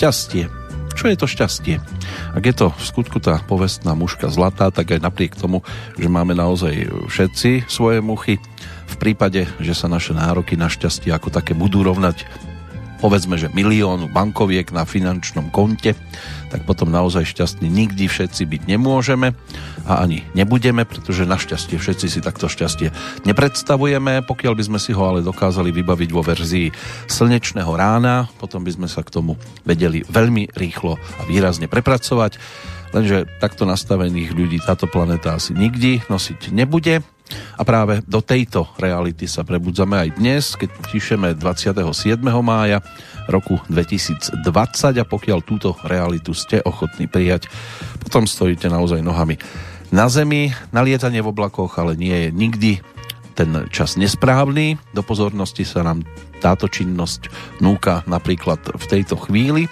Šťastie. Čo je to šťastie? Ak je to v skutku tá povestná muška zlatá, tak aj napriek tomu, že máme naozaj všetci svoje muchy, v prípade, že sa naše nároky na šťastie ako také budú rovnať povedzme, že miliónu bankoviek na finančnom konte, tak potom naozaj šťastní nikdy všetci byť nemôžeme a ani nebudeme, pretože našťastie všetci si takto šťastie nepredstavujeme. Pokiaľ by sme si ho ale dokázali vybaviť vo verzii slnečného rána, potom by sme sa k tomu vedeli veľmi rýchlo a výrazne prepracovať. Lenže takto nastavených ľudí táto planéta asi nikdy nosiť nebude a práve do tejto reality sa prebudzame aj dnes, keď píšeme 27. mája roku 2020 a pokiaľ túto realitu ste ochotní prijať, potom stojíte naozaj nohami na zemi, na lietanie v oblakoch, ale nie je nikdy ten čas nesprávny. Do pozornosti sa nám táto činnosť núka napríklad v tejto chvíli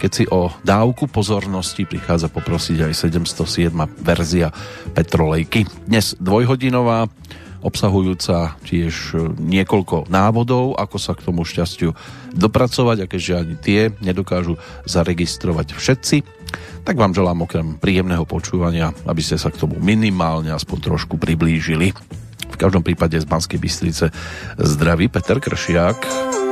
keď si o dávku pozornosti prichádza poprosiť aj 707. verzia Petrolejky. Dnes dvojhodinová, obsahujúca tiež niekoľko návodov, ako sa k tomu šťastiu dopracovať a keďže ani tie nedokážu zaregistrovať všetci, tak vám želám okrem príjemného počúvania, aby ste sa k tomu minimálne aspoň trošku priblížili. V každom prípade z Banskej Bystrice zdraví Peter Kršiak.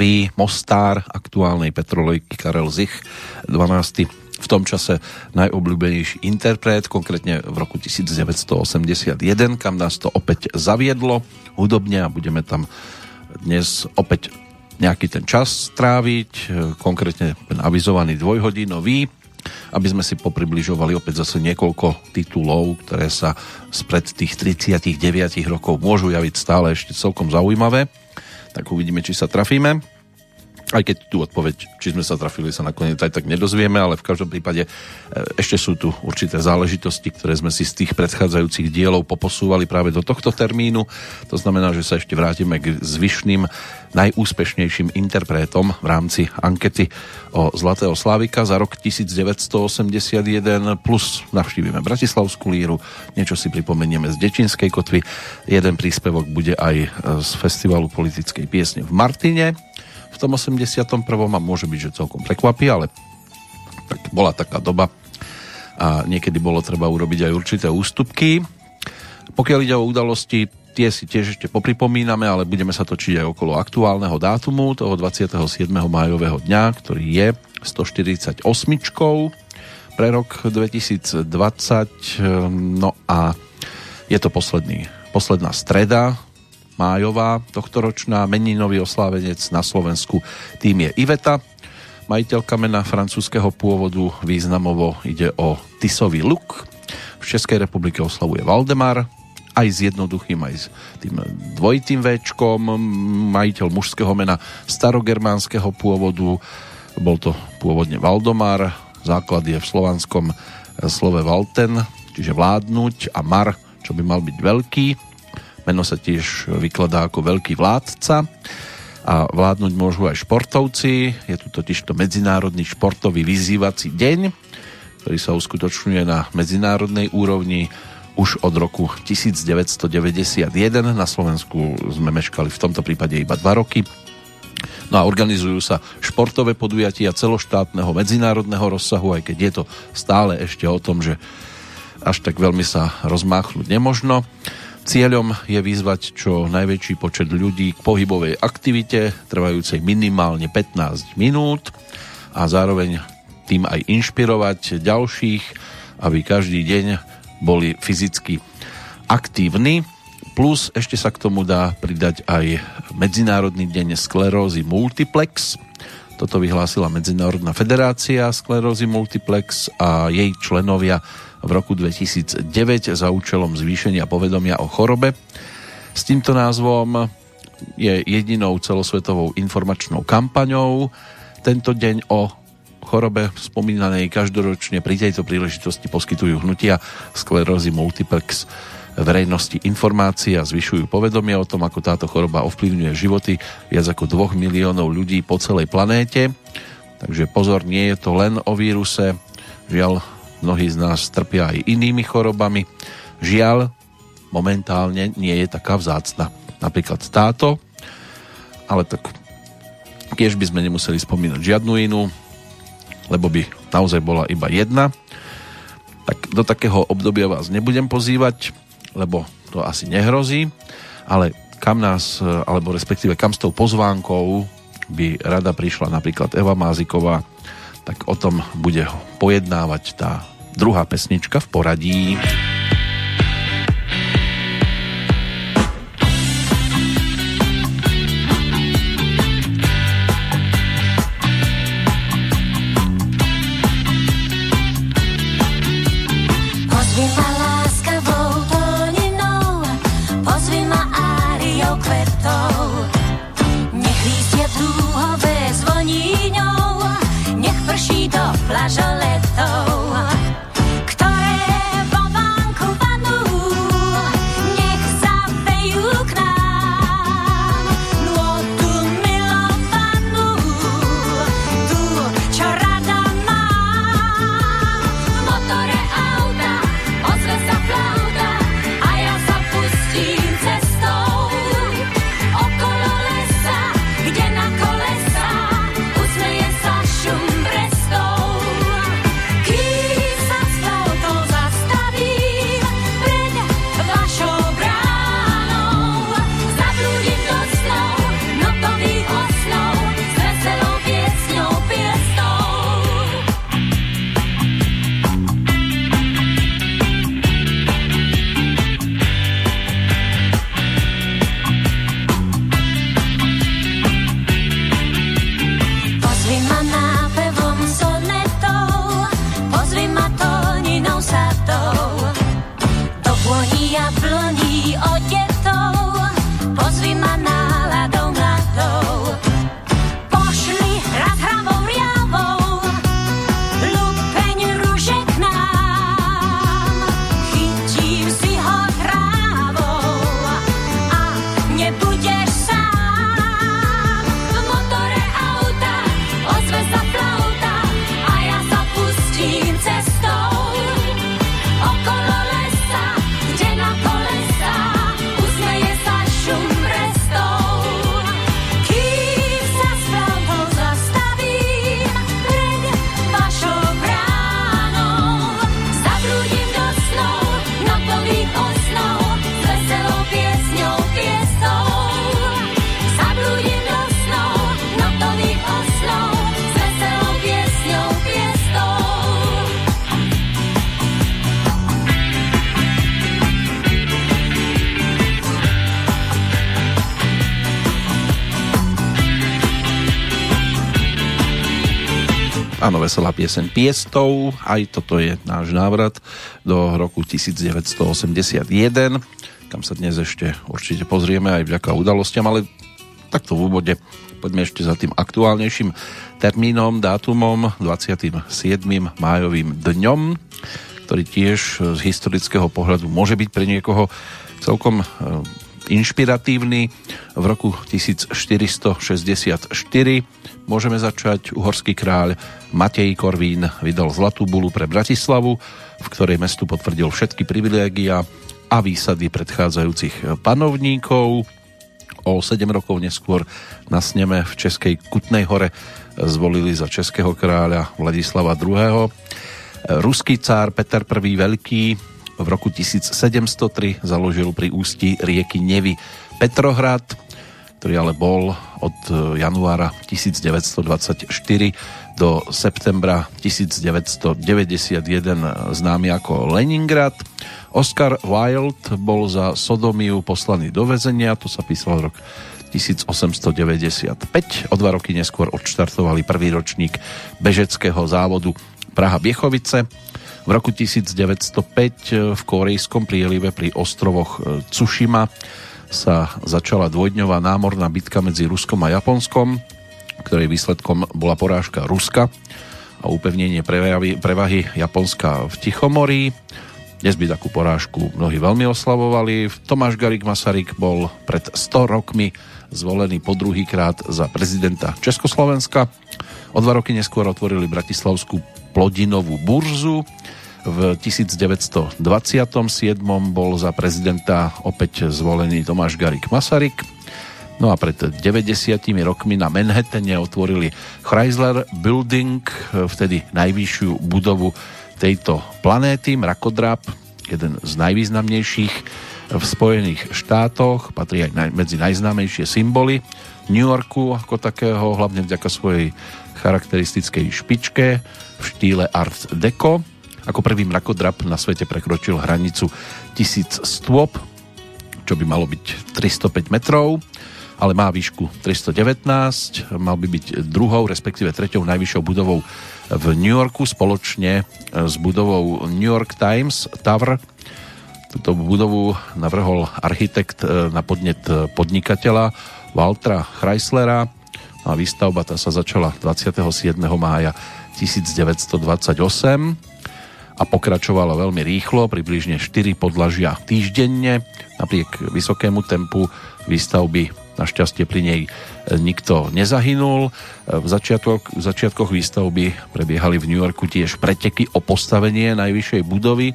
Prvý mostár aktuálnej petrolejky Karel Zich, 12. v tom čase najobľúbenejší interpret, konkrétne v roku 1981, kam nás to opäť zaviedlo hudobne a budeme tam dnes opäť nejaký ten čas stráviť, konkrétne ten avizovaný dvojhodinový, aby sme si popribližovali opäť zase niekoľko titulov, ktoré sa spred tých 39 rokov môžu javiť stále ešte celkom zaujímavé tak uvidíme, či sa trafíme. Aj keď tú odpoveď, či sme sa trafili, sa nakoniec aj tak nedozvieme, ale v každom prípade e, ešte sú tu určité záležitosti, ktoré sme si z tých predchádzajúcich dielov poposúvali práve do tohto termínu. To znamená, že sa ešte vrátime k zvyšným najúspešnejším interpretom v rámci ankety o Zlatého Slávika za rok 1981 plus navštívime Bratislavskú líru, niečo si pripomenieme z Dečinskej kotvy, jeden príspevok bude aj z festivalu politickej piesne v Martine tom 81. a môže byť, že celkom prekvapí, ale tak bola taká doba a niekedy bolo treba urobiť aj určité ústupky. Pokiaľ ide o udalosti, tie si tiež ešte popripomíname, ale budeme sa točiť aj okolo aktuálneho dátumu, toho 27. májového dňa, ktorý je 148 pre rok 2020. No a je to posledný, posledná streda májová tohtoročná meninový oslávenec na Slovensku. Tým je Iveta, majiteľka mena francúzského pôvodu, významovo ide o Tisový luk. V Českej republike oslavuje Valdemar, aj s jednoduchým, aj s tým dvojitým Včkom, majiteľ mužského mena starogermánskeho pôvodu, bol to pôvodne Valdomar, základ je v slovanskom slove Valten, čiže vládnuť a Mar, čo by mal byť veľký. Meno sa tiež vykladá ako veľký vládca a vládnuť môžu aj športovci. Je tu totiž to Medzinárodný športový vyzývací deň, ktorý sa uskutočňuje na medzinárodnej úrovni už od roku 1991. Na Slovensku sme meškali v tomto prípade iba dva roky. No a organizujú sa športové podujatia celoštátneho medzinárodného rozsahu, aj keď je to stále ešte o tom, že až tak veľmi sa rozmáchnuť nemožno. Cieľom je vyzvať čo najväčší počet ľudí k pohybovej aktivite, trvajúcej minimálne 15 minút a zároveň tým aj inšpirovať ďalších, aby každý deň boli fyzicky aktívni. Plus ešte sa k tomu dá pridať aj Medzinárodný deň sklerózy multiplex. Toto vyhlásila Medzinárodná federácia sklerózy multiplex a jej členovia v roku 2009 za účelom zvýšenia povedomia o chorobe. S týmto názvom je jedinou celosvetovou informačnou kampaňou. Tento deň o chorobe spomínanej každoročne pri tejto príležitosti poskytujú hnutia sklerózy multiplex verejnosti informácií a zvyšujú povedomie o tom, ako táto choroba ovplyvňuje životy viac ako 2 miliónov ľudí po celej planéte. Takže pozor, nie je to len o víruse. Žiaľ, Mnohí z nás trpia aj inými chorobami. Žiaľ, momentálne nie je taká vzácna. Napríklad táto, ale tak tiež by sme nemuseli spomínať žiadnu inú, lebo by naozaj bola iba jedna. Tak do takého obdobia vás nebudem pozývať, lebo to asi nehrozí, ale kam nás, alebo respektíve kam s tou pozvánkou by rada prišla napríklad Eva Máziková, tak o tom bude pojednávať tá druhá pesnička v poradí. Veselá pieseň Piestov, aj toto je náš návrat do roku 1981, kam sa dnes ešte určite pozrieme aj vďaka udalostiam, ale takto v úvode poďme ešte za tým aktuálnejším termínom, dátumom 27. májovým dňom, ktorý tiež z historického pohľadu môže byť pre niekoho celkom e, inšpiratívny. V roku 1464 môžeme začať. Uhorský kráľ Matej Korvín vydal zlatú bulu pre Bratislavu, v ktorej mestu potvrdil všetky privilégia a výsady predchádzajúcich panovníkov. O 7 rokov neskôr na sneme v Českej Kutnej hore zvolili za českého kráľa Vladislava II. Ruský cár Peter I. Veľký v roku 1703 založil pri ústi rieky Nevy Petrohrad, ktorý ale bol od januára 1924 do septembra 1991 známy ako Leningrad. Oscar Wilde bol za sodomiu poslaný do väzenia, to sa písal rok 1895. O dva roky neskôr odštartovali prvý ročník bežeckého závodu Praha Biechovice. V roku 1905 v korejskom prielive pri ostrovoch Tsushima sa začala dvojdňová námorná bitka medzi Ruskom a Japonskom, ktorej výsledkom bola porážka Ruska a upevnenie prevahy Japonska v Tichomorí. Dnes by takú porážku mnohí veľmi oslavovali. Tomáš Garik Masaryk bol pred 100 rokmi zvolený po druhý krát za prezidenta Československa. O dva roky neskôr otvorili Bratislavskú plodinovú burzu v 1927 bol za prezidenta opäť zvolený Tomáš Garik Masaryk. No a pred 90 rokmi na Manhattane otvorili Chrysler Building, vtedy najvyššiu budovu tejto planéty, mrakodrap, jeden z najvýznamnejších v Spojených štátoch, patrí aj medzi najznámejšie symboly New Yorku ako takého, hlavne vďaka svojej charakteristickej špičke v štýle Art Deco. Ako prvý mrakodrap na svete prekročil hranicu 1000 stôp, čo by malo byť 305 metrov, ale má výšku 319, mal by byť druhou, respektíve treťou najvyššou budovou v New Yorku spoločne s budovou New York Times Tower. Túto budovu navrhol architekt e, na podnet podnikateľa Waltra Chryslera a výstavba tá sa začala 27. mája 1928 a pokračovala veľmi rýchlo, približne 4 podlažia týždenne. Napriek vysokému tempu výstavby našťastie pri nej nikto nezahynul. V, začiatok, v začiatkoch výstavby prebiehali v New Yorku tiež preteky o postavenie najvyššej budovy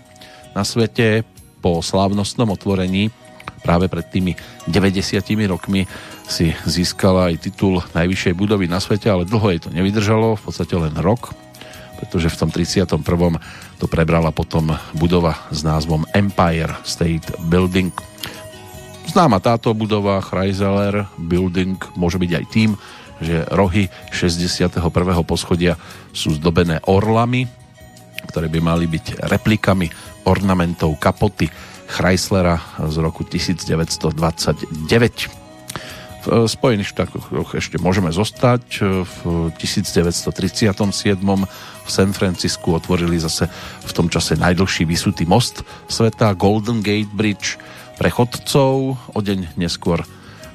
na svete po slávnostnom otvorení práve pred tými 90 rokmi si získala aj titul najvyššej budovy na svete, ale dlho jej to nevydržalo, v podstate len rok, pretože v tom 31 to prebrala potom budova s názvom Empire State Building. Známa táto budova Chrysler Building môže byť aj tým, že rohy 61. poschodia sú zdobené orlami, ktoré by mali byť replikami ornamentov kapoty Chryslera z roku 1929. V Spojených štátoch ešte môžeme zostať. V 1937 v San Francisku otvorili zase v tom čase najdlhší vysutý most sveta Golden Gate Bridge pre chodcov. O deň neskôr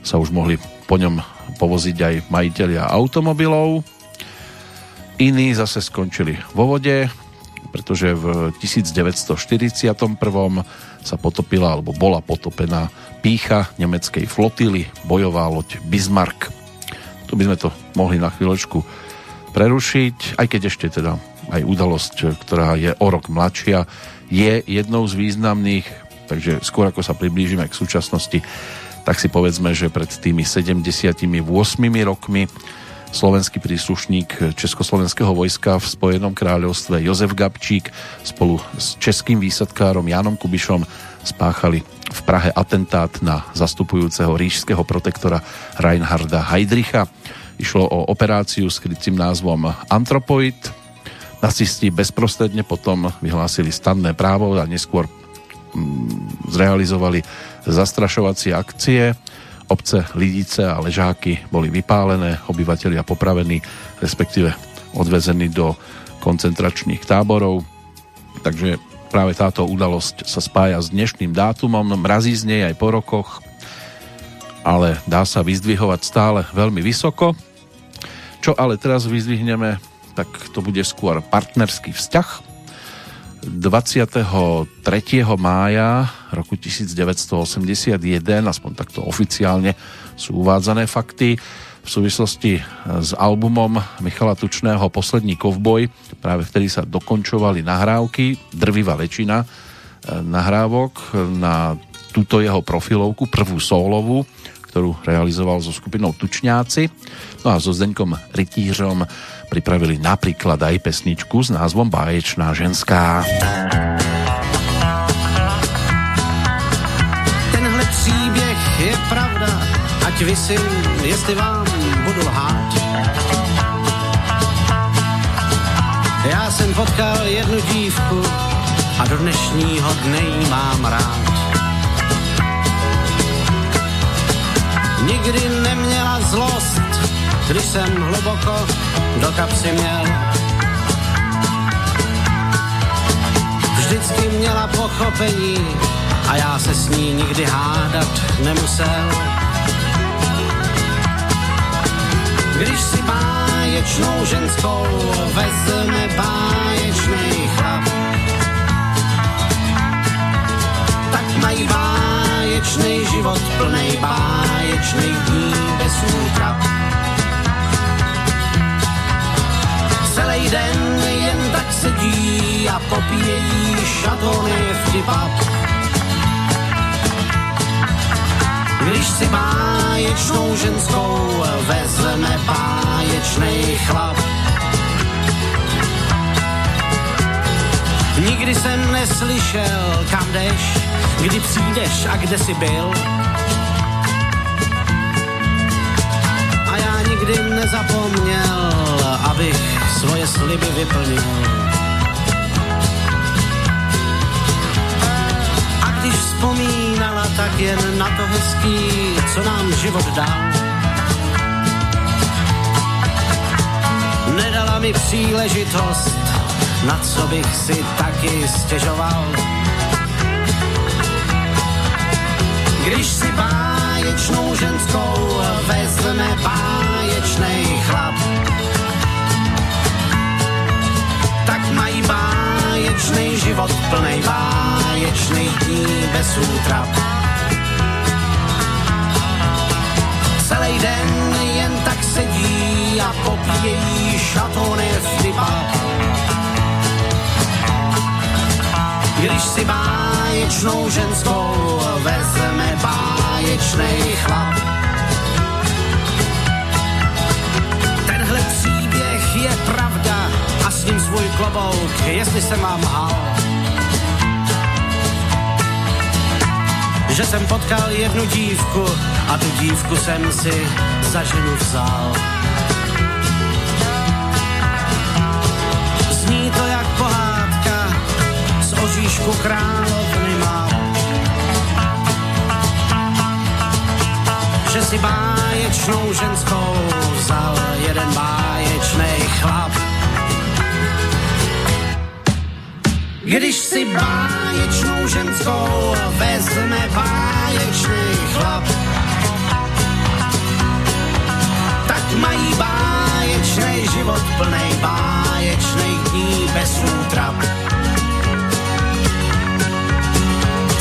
sa už mohli po ňom povoziť aj majiteľia automobilov. Iní zase skončili vo vode, pretože v 1941 sa potopila alebo bola potopená pícha nemeckej flotily, bojová loď Bismarck. Tu by sme to mohli na chvíľočku prerušiť, aj keď ešte teda aj udalosť, ktorá je o rok mladšia, je jednou z významných, takže skôr ako sa priblížime k súčasnosti, tak si povedzme, že pred tými 78 rokmi slovenský príslušník Československého vojska v Spojenom kráľovstve Jozef Gabčík spolu s českým výsadkárom Jánom Kubišom spáchali v Prahe atentát na zastupujúceho ríšského protektora Reinharda Heydricha. Išlo o operáciu s krytým názvom Antropoid. Nacisti bezprostredne potom vyhlásili stanné právo a neskôr mm, zrealizovali zastrašovacie akcie. Obce Lidice a Ležáky boli vypálené, obyvateľia popravení, respektíve odvezení do koncentračných táborov. Takže práve táto udalosť sa spája s dnešným dátumom, mrazí z nej aj po rokoch, ale dá sa vyzdvihovať stále veľmi vysoko. Čo ale teraz vyzdvihneme, tak to bude skôr partnerský vzťah. 23. mája roku 1981, aspoň takto oficiálne sú uvádzané fakty, v súvislosti s albumom Michala Tučného Poslední kovboj, práve vtedy sa dokončovali nahrávky, drvivá väčšina e, nahrávok na túto jeho profilovku, prvú solovú, ktorú realizoval so skupinou Tučňáci. No a so Zdeňkom Rytířom pripravili napríklad aj pesničku s názvom Báječná ženská. Tenhle příběh je pravda, ať vysím, jestli vám budu lhát. Já jsem potkal jednu dívku a do dnešního dne jí mám rád. Nikdy neměla zlost, když jsem hluboko do kapsy měl. Vždycky měla pochopení a já se s ní nikdy hádat nemusel. Když si báječnou ženskou vezme báječný chlap, tak mají báječný život plnej báječný báječných dní bez útrap. Celý den jen tak sedí a popíjejí šatony vtipap. Když si báječnou ženskou vezme báječnej chlap. Nikdy jsem neslyšel, kam jdeš, kdy přijdeš a kde jsi byl nikdy nezapomněl, abych svoje sliby vyplnil. A když vzpomínala, tak jen na to hezký, co nám život dal. Nedala mi příležitost, na co bych si taky stěžoval. Když si báječnou ženskou vezme báječnej chlap. Tak mají báječný život plnej báječných dní bez útrap. Celý den jen tak sedí a popíjejí šatony v Když si báječnou ženskou vezme báječnej chlap, je pravda a s ním svůj klobouk, jestli jsem vám hal. Že jsem potkal jednu dívku a tu dívku jsem si za ženu vzal. Oříšku královny má. Že si báječnou ženskou vzal jeden báječnej chlap. Když si báječnou ženskou vezme báječný chlap, tak mají báječný život plnej báječných dní bez útrap.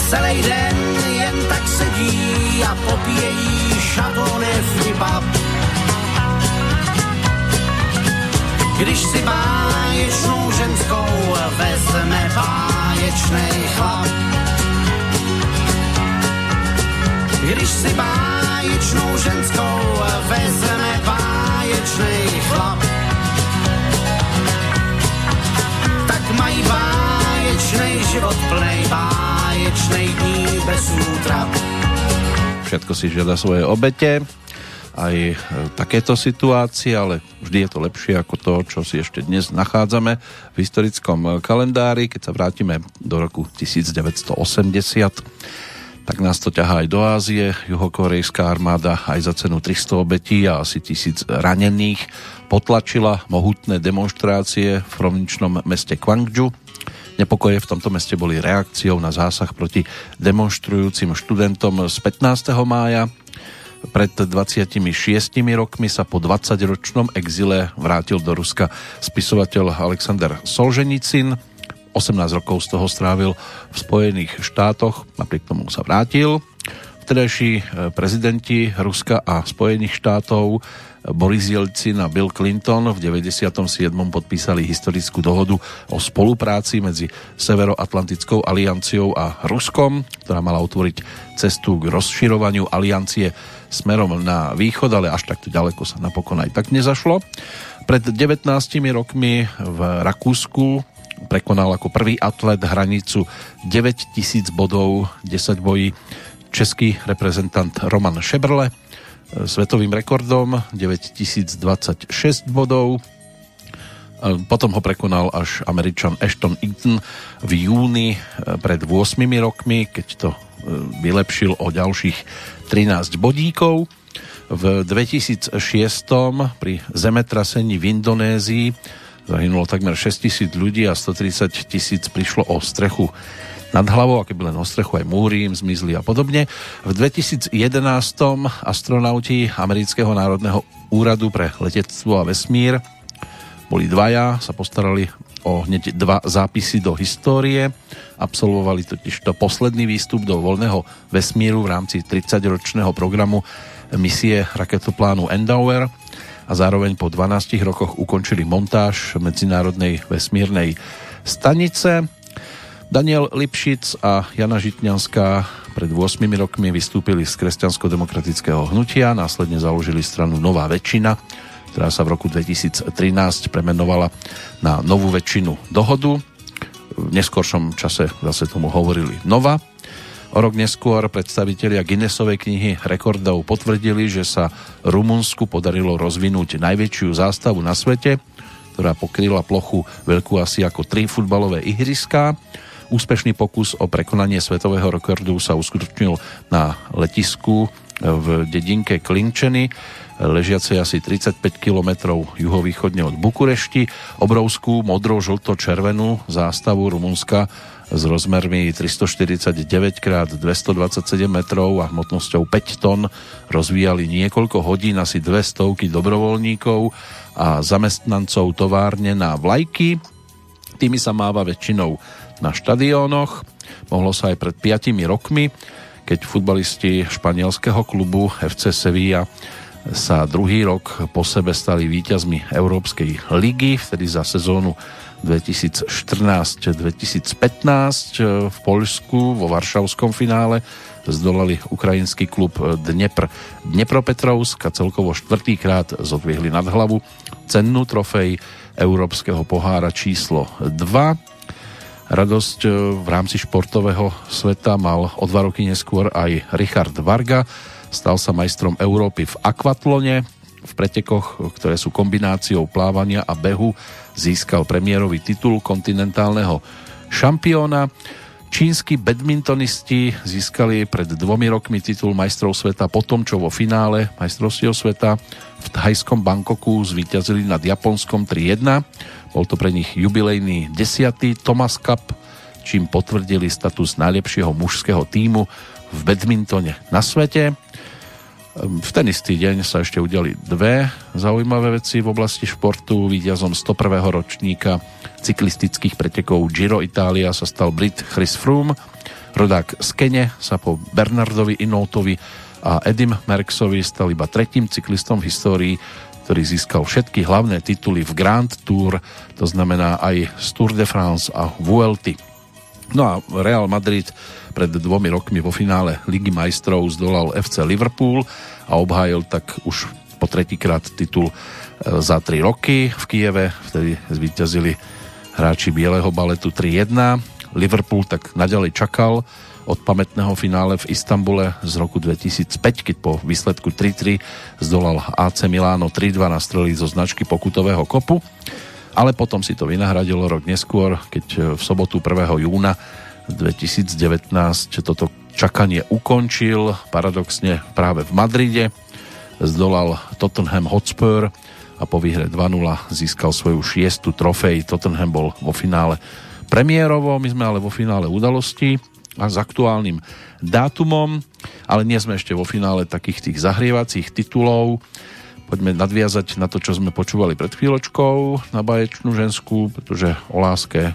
Celý den jen tak sedí a popíjejí šatony v Když si báječnou ženskou vezme báječnej chlap. Když si báječnou ženskou vezme báječnej chlap. Tak mají báječnej život plnej báječnej dní bez útrap. Všetko si žiada svoje obete aj e, takéto situácie, ale vždy je to lepšie ako to, čo si ešte dnes nachádzame v historickom kalendári, keď sa vrátime do roku 1980 tak nás to ťahá aj do Ázie. Juhokorejská armáda aj za cenu 300 obetí a asi tisíc ranených potlačila mohutné demonstrácie v provinčnom meste Kwangju. Nepokoje v tomto meste boli reakciou na zásah proti demonstrujúcim študentom z 15. mája pred 26 rokmi sa po 20-ročnom exile vrátil do Ruska spisovateľ Alexander Solženicin. 18 rokov z toho strávil v Spojených štátoch, napriek tomu sa vrátil. Vtedajší e, prezidenti Ruska a Spojených štátov Boris Jelcin a Bill Clinton v 97. podpísali historickú dohodu o spolupráci medzi Severoatlantickou alianciou a Ruskom, ktorá mala otvoriť cestu k rozširovaniu aliancie smerom na východ, ale až takto ďaleko sa napokon aj tak nezašlo. Pred 19 rokmi v Rakúsku prekonal ako prvý atlet hranicu 9000 bodov, 10 bojí český reprezentant Roman Šebrle svetovým rekordom 9026 bodov. Potom ho prekonal až američan Ashton Eaton v júni e, pred 8 rokmi, keď to e, vylepšil o ďalších 13 bodíkov. V 2006 pri zemetrasení v Indonézii zahynulo takmer 6 tisíc ľudí a 130 tisíc prišlo o strechu nad hlavou, aké keby len o strechu aj múry im zmizli a podobne. V 2011 astronauti Amerického národného úradu pre letectvo a vesmír boli dvaja, sa postarali o hneď dva zápisy do histórie. Absolvovali totiž to posledný výstup do voľného vesmíru v rámci 30-ročného programu misie raketoplánu Endower a zároveň po 12 rokoch ukončili montáž Medzinárodnej vesmírnej stanice. Daniel Lipšic a Jana Žitňanská pred 8 rokmi vystúpili z kresťansko-demokratického hnutia, následne založili stranu Nová väčšina, ktorá sa v roku 2013 premenovala na Novú väčšinu dohodu. V neskoršom čase zase tomu hovorili Nova. O rok neskôr predstavitelia Guinnessovej knihy rekordov potvrdili, že sa Rumunsku podarilo rozvinúť najväčšiu zástavu na svete, ktorá pokryla plochu veľkú asi ako tri futbalové ihriská. Úspešný pokus o prekonanie svetového rekordu sa uskutočnil na letisku v dedinke Klinčeny, ležiacej asi 35 km juhovýchodne od Bukurešti. Obrovskú modro-žlto-červenú zástavu Rumunska s rozmermi 349 x 227 metrov a hmotnosťou 5 tón rozvíjali niekoľko hodín asi dve stovky dobrovoľníkov a zamestnancov továrne na vlajky. Tými sa máva väčšinou na štadiónoch. Mohlo sa aj pred 5 rokmi, keď futbalisti španielského klubu FC Sevilla sa druhý rok po sebe stali víťazmi Európskej ligy, vtedy za sezónu 2014-2015 v Poľsku vo Varšavskom finále zdolali ukrajinský klub Dnepr Dnepropetrovsk a celkovo štvrtýkrát zodvihli nad hlavu cennú trofej Európskeho pohára číslo 2 Radosť e, v rámci športového sveta mal o dva roky neskôr aj Richard Varga. Stal sa majstrom Európy v akvatlone. V pretekoch, ktoré sú kombináciou plávania a behu, získal premiérový titul kontinentálneho šampióna. Čínsky badmintonisti získali pred dvomi rokmi titul majstrov sveta po tom, čo vo finále majstrovstiev sveta v thajskom Bangkoku zvíťazili nad Japonskom 3-1. Bol to pre nich jubilejný 10. Thomas Cup, čím potvrdili status najlepšieho mužského týmu v badmintone na svete. Ehm, v ten istý deň sa ešte udiali dve zaujímavé veci v oblasti športu. Výťazom 101. ročníka cyklistických pretekov Giro Italia sa stal Brit Chris Froome. Rodák z Kene sa po Bernardovi Inoutovi a Edim Merksovi stal iba tretím cyklistom v histórii, ktorý získal všetky hlavné tituly v Grand Tour, to znamená aj z Tour de France a Vuelty. No a Real Madrid pred dvomi rokmi vo finále Ligy majstrov zdolal FC Liverpool a obhájil tak už po tretíkrát titul e, za 3 roky v Kieve. Vtedy zvíťazili hráči Bieleho baletu 3-1. Liverpool tak naďalej čakal, od pamätného finále v Istambule z roku 2005, keď po výsledku 3-3 zdolal AC Milano 3-2 na strely zo značky pokutového kopu. Ale potom si to vynahradilo rok neskôr, keď v sobotu 1. júna 2019 toto čakanie ukončil, paradoxne práve v Madride. Zdolal Tottenham Hotspur a po výhre 2-0 získal svoju šiestu trofej. Tottenham bol vo finále premiérovo, my sme ale vo finále udalosti a s aktuálnym dátumom, ale nie sme ešte vo finále takých tých zahrievacích titulov. Poďme nadviazať na to, čo sme počúvali pred chvíľočkou na baječnú ženskú, pretože o láske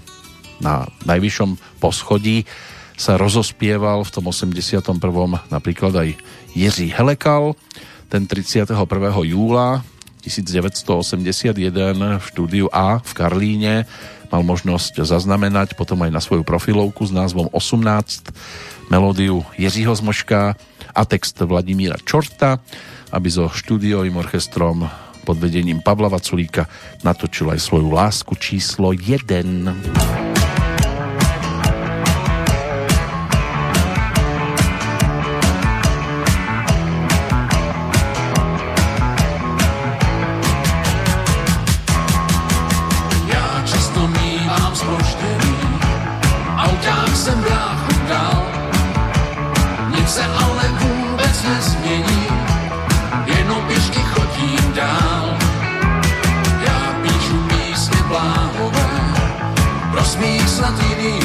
na najvyššom poschodí sa rozospieval v tom 81. napríklad aj Jiří Helekal. Ten 31. júla 1981 v štúdiu A v Karlíne mal možnosť zaznamenať potom aj na svoju profilovku s názvom 18 melódiu Jiřího Zmoška a text Vladimíra Čorta, aby so štúdiovým orchestrom pod vedením Pavla Vaculíka natočil aj svoju lásku číslo 1.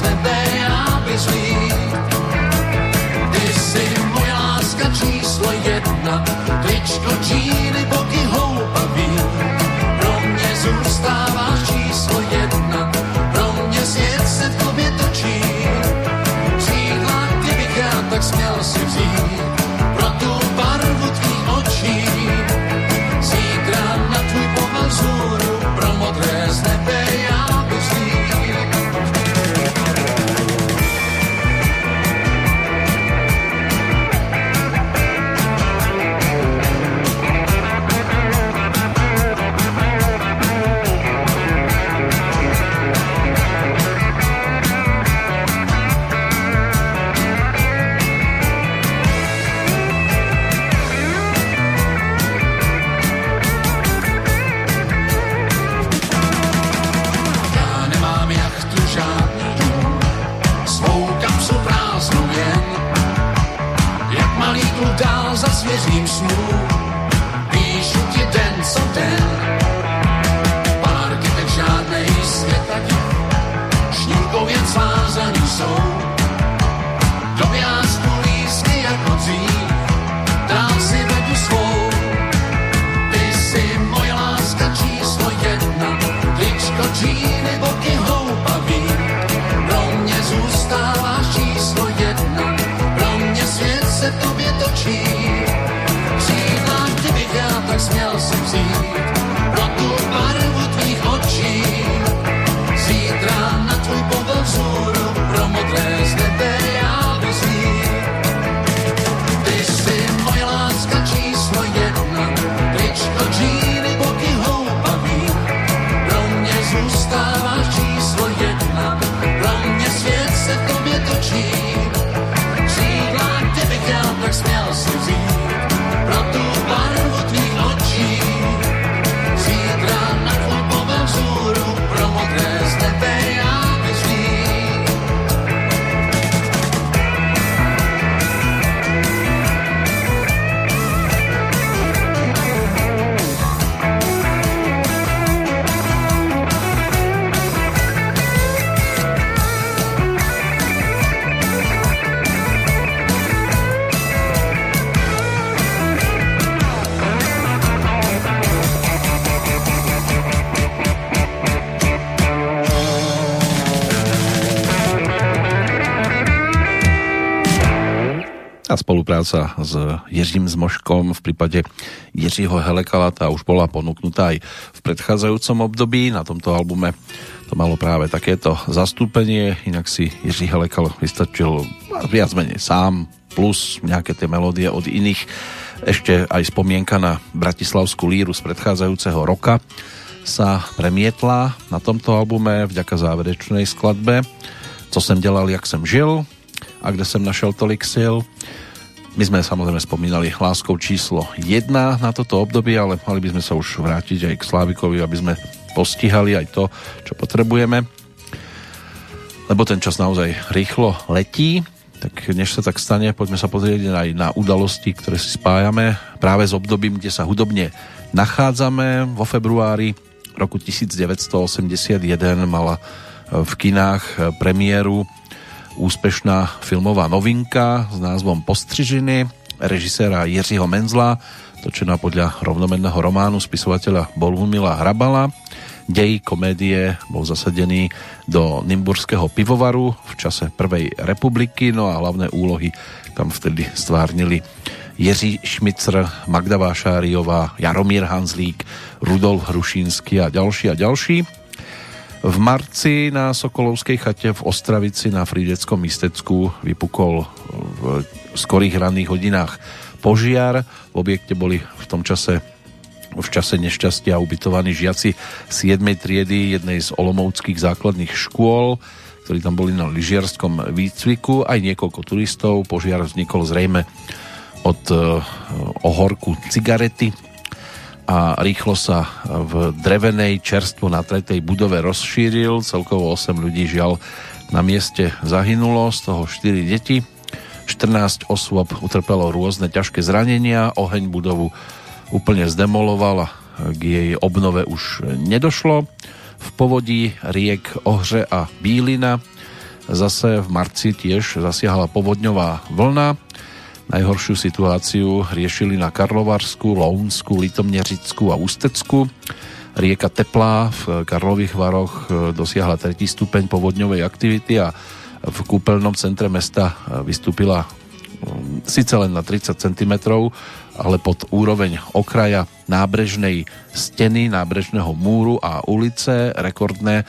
That they obviously a spolupráca s Jiřím Zmoškom v prípade Jiřího Helekala tá už bola ponúknutá aj v predchádzajúcom období. Na tomto albume to malo práve takéto zastúpenie, inak si Jiří Helekal vystačil viac menej sám, plus nejaké tie melódie od iných. Ešte aj spomienka na Bratislavskú líru z predchádzajúceho roka sa premietla na tomto albume vďaka záverečnej skladbe Co som delal, jak som žil a kde som našel tolik sil. My sme samozrejme spomínali hláskou číslo 1 na toto obdobie, ale mali by sme sa už vrátiť aj k Slávikovi, aby sme postihali aj to, čo potrebujeme. Lebo ten čas naozaj rýchlo letí, tak než sa tak stane, poďme sa pozrieť aj na udalosti, ktoré si spájame práve s obdobím, kde sa hudobne nachádzame. Vo februári roku 1981 mala v kinách premiéru úspešná filmová novinka s názvom Postřižiny režiséra Jiřího Menzla, točená podľa rovnomenného románu spisovateľa Bolhumila Hrabala. Dej komédie bol zasadený do Nymburského pivovaru v čase Prvej republiky, no a hlavné úlohy tam vtedy stvárnili Jiří Šmicr, Magda Vášáriová, Jaromír Hanzlík, Rudolf Hrušínsky a ďalší a ďalší. V marci na Sokolovskej chate v Ostravici na Frídeckom Mistecku vypukol v skorých ranných hodinách požiar. V objekte boli v tom čase v čase nešťastia ubytovaní žiaci 7. triedy jednej z olomovských základných škôl, ktorí tam boli na lyžiarskom výcviku, aj niekoľko turistov. Požiar vznikol zrejme od uh, ohorku cigarety a rýchlo sa v drevenej čerstvo na tretej budove rozšíril. Celkovo 8 ľudí žiaľ na mieste zahynulo, z toho 4 deti. 14 osôb utrpelo rôzne ťažké zranenia, oheň budovu úplne zdemoloval a k jej obnove už nedošlo. V povodí riek Ohře a Bílina zase v marci tiež zasiahla povodňová vlna Najhoršiu situáciu riešili na Karlovarsku, Lounsku, Litomneřicku a Ústecku. Rieka Teplá v Karlových Varoch e, dosiahla tretí stupeň povodňovej aktivity a v kúpeľnom centre mesta e, vystúpila e, síce len na 30 cm, ale pod úroveň okraja nábrežnej steny, nábrežného múru a ulice. Rekordné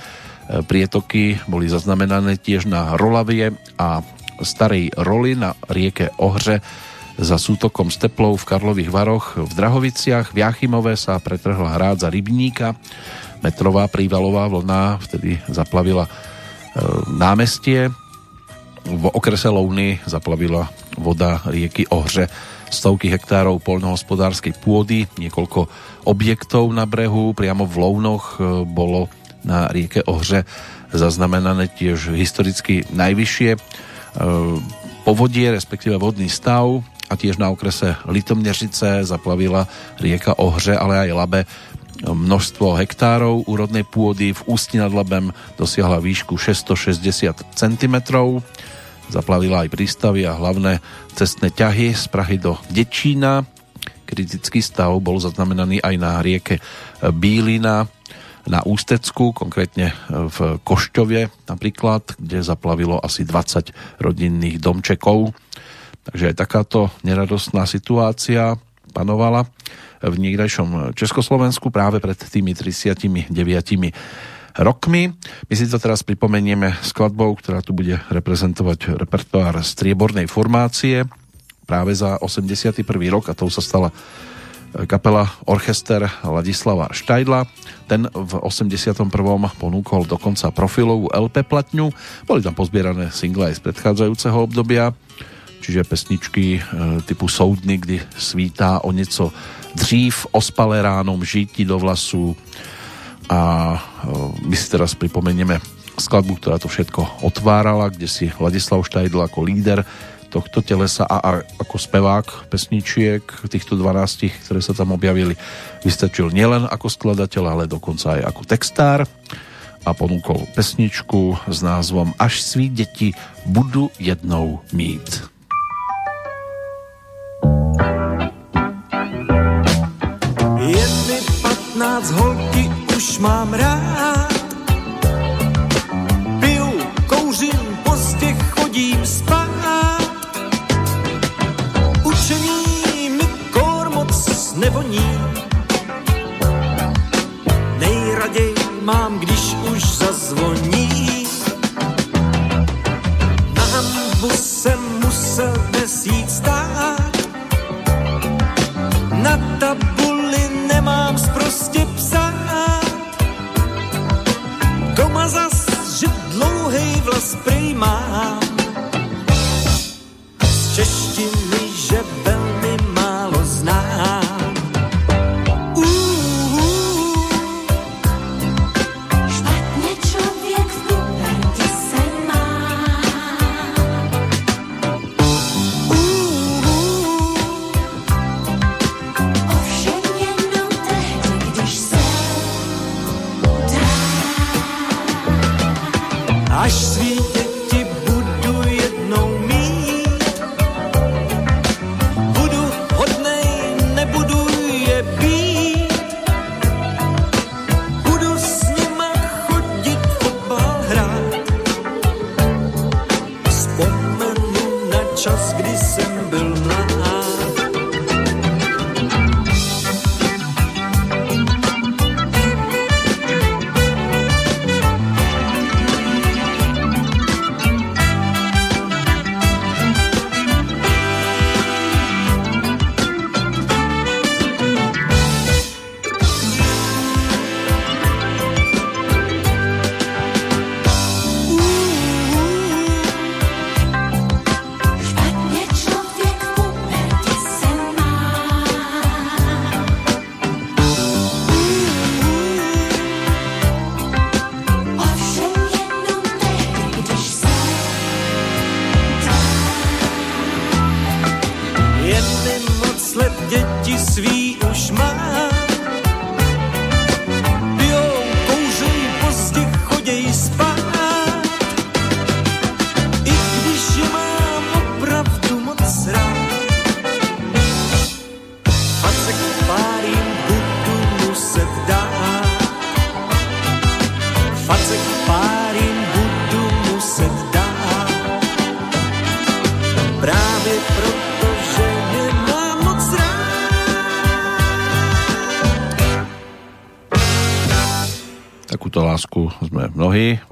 prietoky boli zaznamenané tiež na Rolavie a Starej Roli na rieke Ohře za sútokom Steplov v Karlových Varoch v Drahoviciach. V Jachimove sa pretrhla hrádza Rybníka. Metrová prívalová vlna vtedy zaplavila e, námestie. V okrese Louny zaplavila voda rieky Ohře stovky hektárov poľnohospodárskej pôdy, niekoľko objektov na brehu, priamo v Lounoch e, bolo na rieke Ohře zaznamenané tiež historicky najvyššie povodie, respektíve vodný stav a tiež na okrese Litomneřice zaplavila rieka Ohře, ale aj Labe množstvo hektárov úrodnej pôdy v Ústi nad Labem dosiahla výšku 660 cm. Zaplavila aj prístavy a hlavné cestné ťahy z Prahy do Dečína. Kritický stav bol zaznamenaný aj na rieke Bílina na Ústecku, konkrétne v Košťove napríklad, kde zaplavilo asi 20 rodinných domčekov. Takže aj takáto neradostná situácia panovala v niekdajšom Československu práve pred tými 39 rokmi. My si to teraz pripomenieme skladbou, ktorá tu bude reprezentovať repertoár striebornej formácie práve za 81. rok a tou sa stala kapela Orchester Ladislava Štajdla. Ten v 81. ponúkol dokonca profilovú LP platňu. Boli tam pozbierané single aj z predchádzajúceho obdobia, čiže pesničky e, typu Soudny, kdy svítá o něco dřív, ospalé ránom, žíti do vlasu a e, my si teraz pripomenieme skladbu, ktorá to všetko otvárala, kde si Ladislav Štajdl ako líder tohto telesa a, a ako spevák pesničiek týchto 12, ktoré sa tam objavili, vystačil nielen ako skladateľ, ale dokonca aj ako textár a ponúkol pesničku s názvom Až svý deti budu jednou mít. Je mi 15 holky, už mám rád. Mám, když už zazvoní.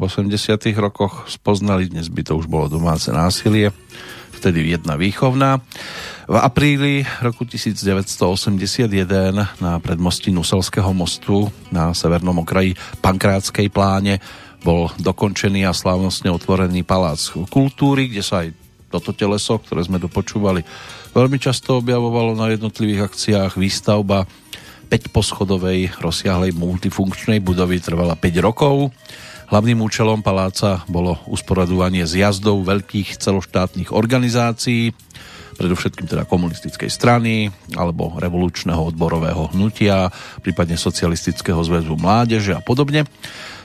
80 rokoch spoznali, dnes by to už bolo domáce násilie, vtedy jedna výchovná. V apríli roku 1981 na predmostí Nuselského mostu na severnom okraji Pankrátskej pláne bol dokončený a slávnostne otvorený palác kultúry, kde sa aj toto teleso, ktoré sme dopočúvali, veľmi často objavovalo na jednotlivých akciách. Výstavba 5-poschodovej rozsiahlej multifunkčnej budovy trvala 5 rokov. Hlavným účelom paláca bolo usporadovanie zjazdov veľkých celoštátnych organizácií, predovšetkým teda komunistickej strany alebo revolučného odborového hnutia, prípadne socialistického zväzu mládeže a podobne.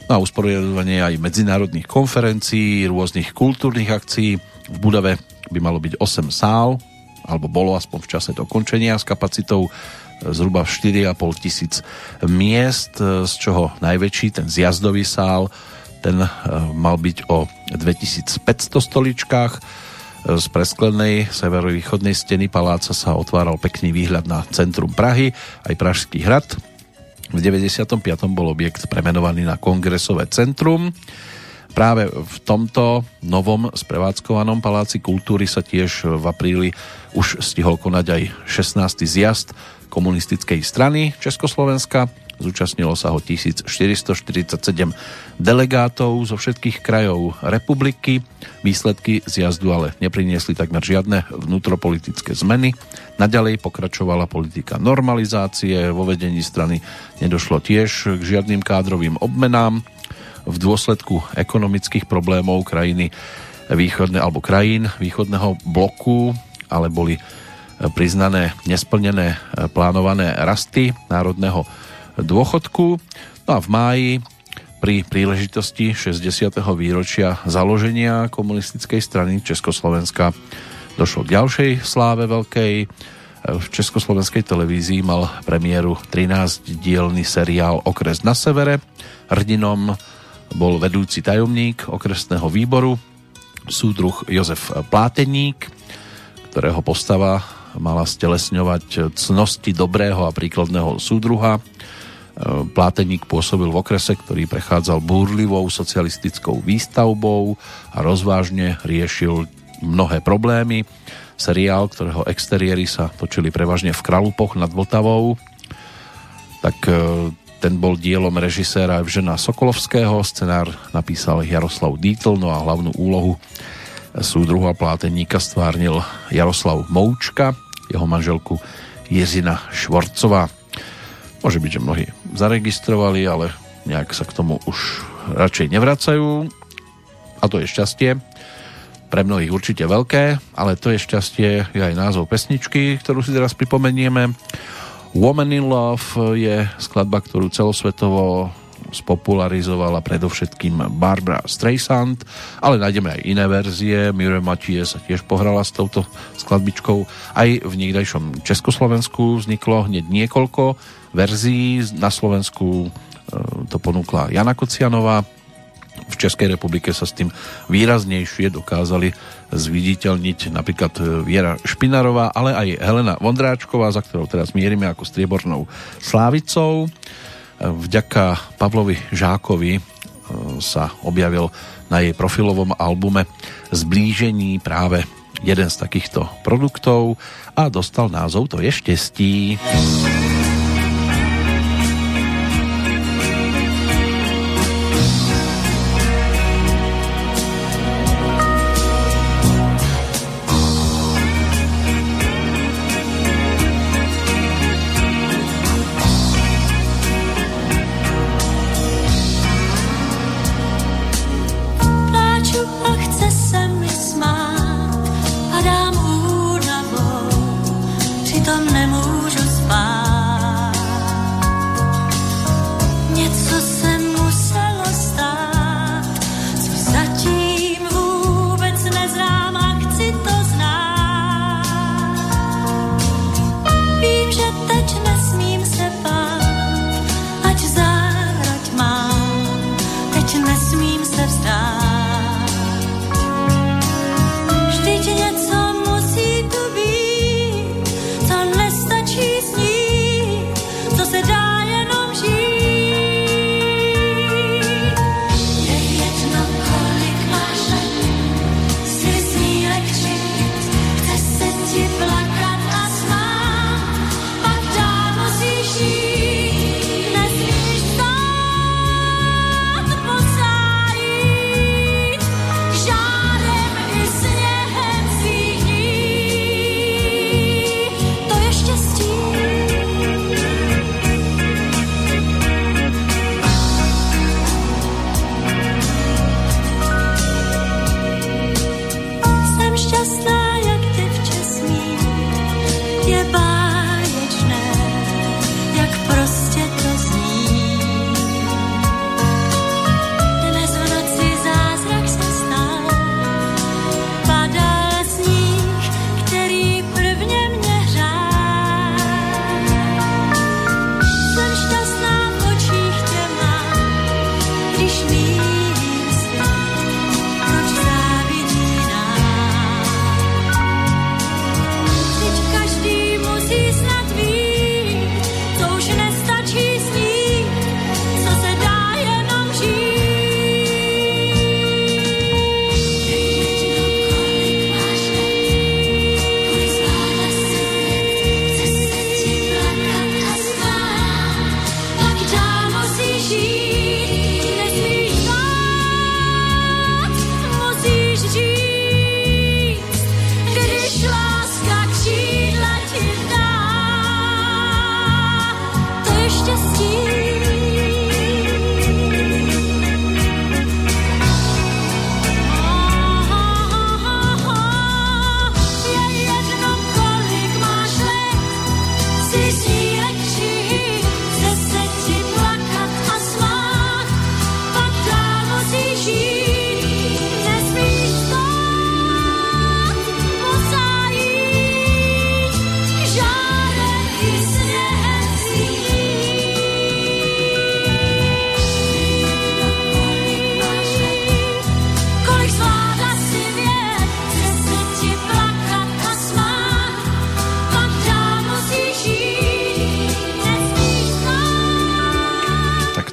No a usporiadovanie aj medzinárodných konferencií, rôznych kultúrnych akcií. V budove by malo byť 8 sál, alebo bolo aspoň v čase dokončenia s kapacitou zhruba 4,5 tisíc miest, z čoho najväčší, ten zjazdový sál, ten eh, mal byť o 2500 stoličkách. Z presklenej severovýchodnej steny paláca sa otváral pekný výhľad na centrum Prahy, aj Pražský hrad. V 95. bol objekt premenovaný na Kongresové centrum. Práve v tomto novom sprevádzkovanom paláci kultúry sa tiež v apríli už stihol konať aj 16. zjazd komunistickej strany Československa. Zúčastnilo sa ho 1447 delegátov zo všetkých krajov republiky. Výsledky zjazdu ale nepriniesli takmer žiadne vnútropolitické zmeny. Naďalej pokračovala politika normalizácie, vo vedení strany nedošlo tiež k žiadnym kádrovým obmenám. V dôsledku ekonomických problémov krajiny východné, alebo krajín východného bloku, ale boli priznané nesplnené plánované rasty národného dôchodku. No a v máji pri príležitosti 60. výročia založenia komunistickej strany Československa došlo k ďalšej sláve veľkej. V Československej televízii mal premiéru 13-dielný seriál Okres na severe. Hrdinom bol vedúci tajomník okresného výboru, súdruh Jozef Pláteník, ktorého postava mala stelesňovať cnosti dobrého a príkladného súdruha. Pláteník pôsobil v okrese, ktorý prechádzal búrlivou socialistickou výstavbou a rozvážne riešil mnohé problémy. Seriál, ktorého exteriéry sa točili prevažne v Kralupoch nad Vltavou, tak e, ten bol dielom režiséra Evžena Sokolovského, scenár napísal Jaroslav Dítl, no a hlavnú úlohu súdruhu a pláteníka stvárnil Jaroslav Moučka, jeho manželku Jezina Švorcová. Môže byť, že mnohí zaregistrovali, ale nejak sa k tomu už radšej nevracajú. A to je šťastie. Pre mnohých určite veľké, ale to je šťastie, je aj názov pesničky, ktorú si teraz pripomenieme. Woman in Love je skladba, ktorú celosvetovo spopularizovala predovšetkým Barbara Streisand, ale nájdeme aj iné verzie. Miriam Mathieu sa tiež pohrala s touto skladbičkou. Aj v niekdajšom Československu vzniklo hneď niekoľko verzií. Na Slovensku e, to ponúkla Jana Kocianová. V Českej republike sa s tým výraznejšie dokázali zviditeľniť napríklad e, Viera Špinarová, ale aj Helena Vondráčková, za ktorou teraz mierime ako striebornou slávicou. Vďaka Pavlovi Žákovi e, sa objavil na jej profilovom albume Zblížení práve jeden z takýchto produktov a dostal názov To je štestí.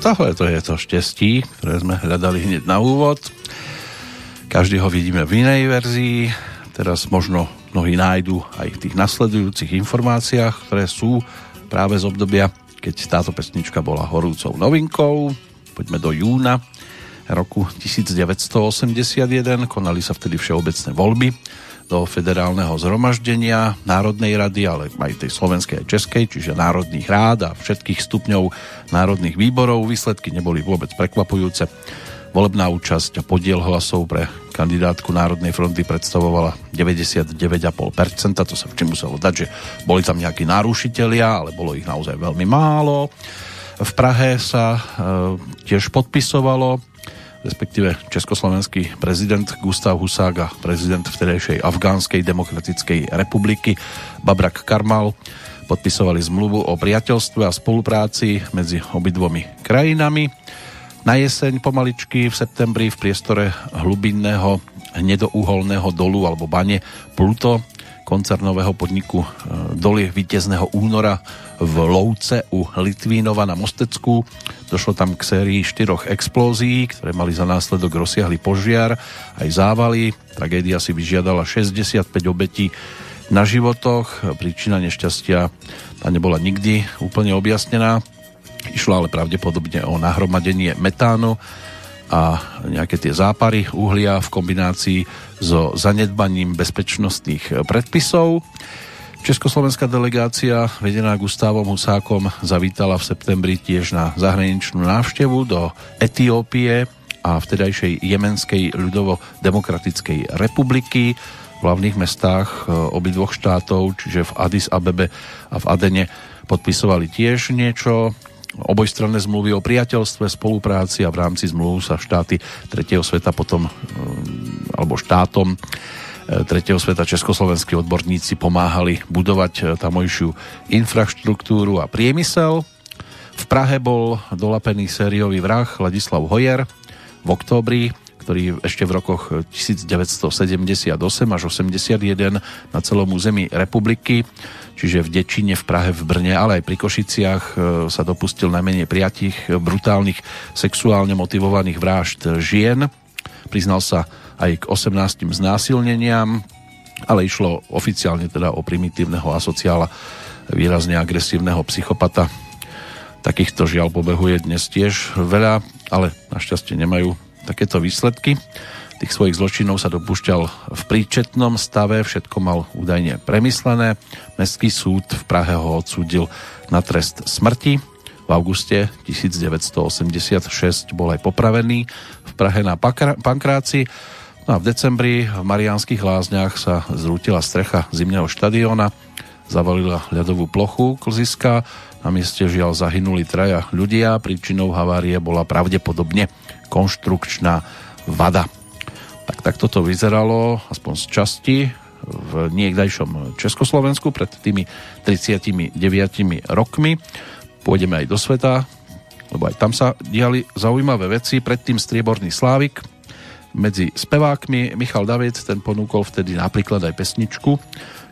Stále to je to štestí, ktoré sme hľadali hneď na úvod. Každý ho vidíme v inej verzii. Teraz možno mnohí nájdu aj v tých nasledujúcich informáciách, ktoré sú práve z obdobia, keď táto pesnička bola horúcou novinkou. Poďme do júna roku 1981. Konali sa vtedy všeobecné voľby do federálneho zhromaždenia Národnej rady, ale aj tej slovenskej a českej, čiže národných rád a všetkých stupňov národných výborov. Výsledky neboli vôbec prekvapujúce. Volebná účasť a podiel hlasov pre kandidátku Národnej fronty predstavovala 99,5%. To sa vždy muselo dať, že boli tam nejakí narušitelia, ale bolo ich naozaj veľmi málo. V Prahe sa e, tiež podpisovalo respektíve československý prezident Gustav Husák a prezident vtedejšej Afgánskej demokratickej republiky Babrak Karmal podpisovali zmluvu o priateľstve a spolupráci medzi obidvomi krajinami. Na jeseň pomaličky v septembri v priestore hlubinného hnedouholného dolu alebo bane Pluto koncernového podniku e, doly vítězného února v Louce u Litvínova na Mostecku. Došlo tam k sérii štyroch explózií, ktoré mali za následok rozsiahly požiar, aj závaly. Tragédia si vyžiadala 65 obetí na životoch. Príčina nešťastia tá nebola nikdy úplne objasnená. Išlo ale pravdepodobne o nahromadenie metánu a nejaké tie zápary uhlia v kombinácii so zanedbaním bezpečnostných predpisov. Československá delegácia vedená Gustavom Husákom zavítala v septembri tiež na zahraničnú návštevu do Etiópie a vtedajšej Jemenskej ľudovo-demokratickej republiky v hlavných mestách e, obidvoch štátov, čiže v Addis Abebe a v Adene podpisovali tiež niečo obojstranné zmluvy o priateľstve, spolupráci a v rámci zmluv sa štáty tretieho sveta potom, eh, alebo štátom eh, tretieho sveta československí odborníci pomáhali budovať eh, tamojšiu infraštruktúru a priemysel. V Prahe bol dolapený sériový vrah Ladislav Hojer v októbri, ktorý ešte v rokoch 1978 až 81 na celom území republiky čiže v Dečine, v Prahe, v Brne, ale aj pri Košiciach e, sa dopustil najmenej prijatých e, brutálnych sexuálne motivovaných vražd žien. Priznal sa aj k 18 znásilneniam, ale išlo oficiálne teda o primitívneho asociála, výrazne agresívneho psychopata. Takýchto žiaľ pobehuje dnes tiež veľa, ale našťastie nemajú takéto výsledky tých svojich zločinov sa dopúšťal v príčetnom stave, všetko mal údajne premyslené. Mestský súd v Prahe ho odsúdil na trest smrti. V auguste 1986 bol aj popravený v Prahe na Pankráci. No a v decembri v Mariánskych lázniach sa zrútila strecha zimného štadióna, zavalila ľadovú plochu klziska, na mieste žiaľ zahynuli traja ľudia, príčinou havárie bola pravdepodobne konštrukčná vada. Tak takto to vyzeralo, aspoň z časti, v niekdajšom Československu pred tými 39 rokmi. Pôjdeme aj do sveta, lebo aj tam sa diali zaujímavé veci. Predtým Strieborný Slávik medzi spevákmi Michal David, ten ponúkol vtedy napríklad aj pesničku,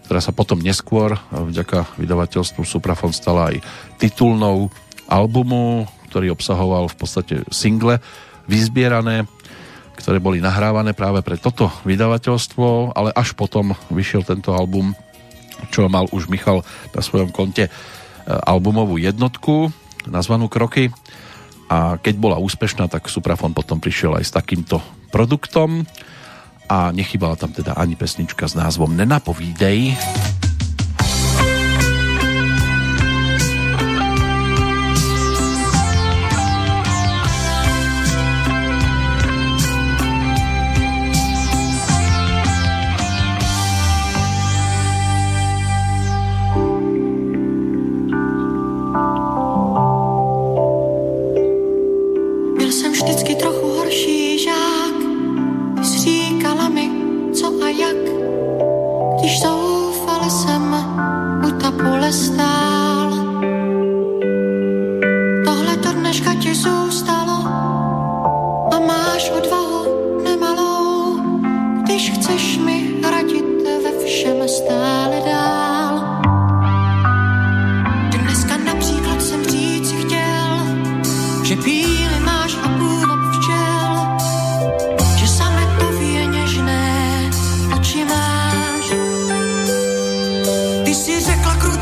ktorá sa potom neskôr vďaka vydavateľstvu Suprafon stala aj titulnou albumu, ktorý obsahoval v podstate single vyzbierané ktoré boli nahrávané práve pre toto vydavateľstvo, ale až potom vyšiel tento album, čo mal už Michal na svojom konte e, albumovú jednotku nazvanú Kroky a keď bola úspešná, tak Suprafon potom prišiel aj s takýmto produktom a nechybala tam teda ani pesnička s názvom Nenapovídej. že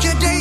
your day.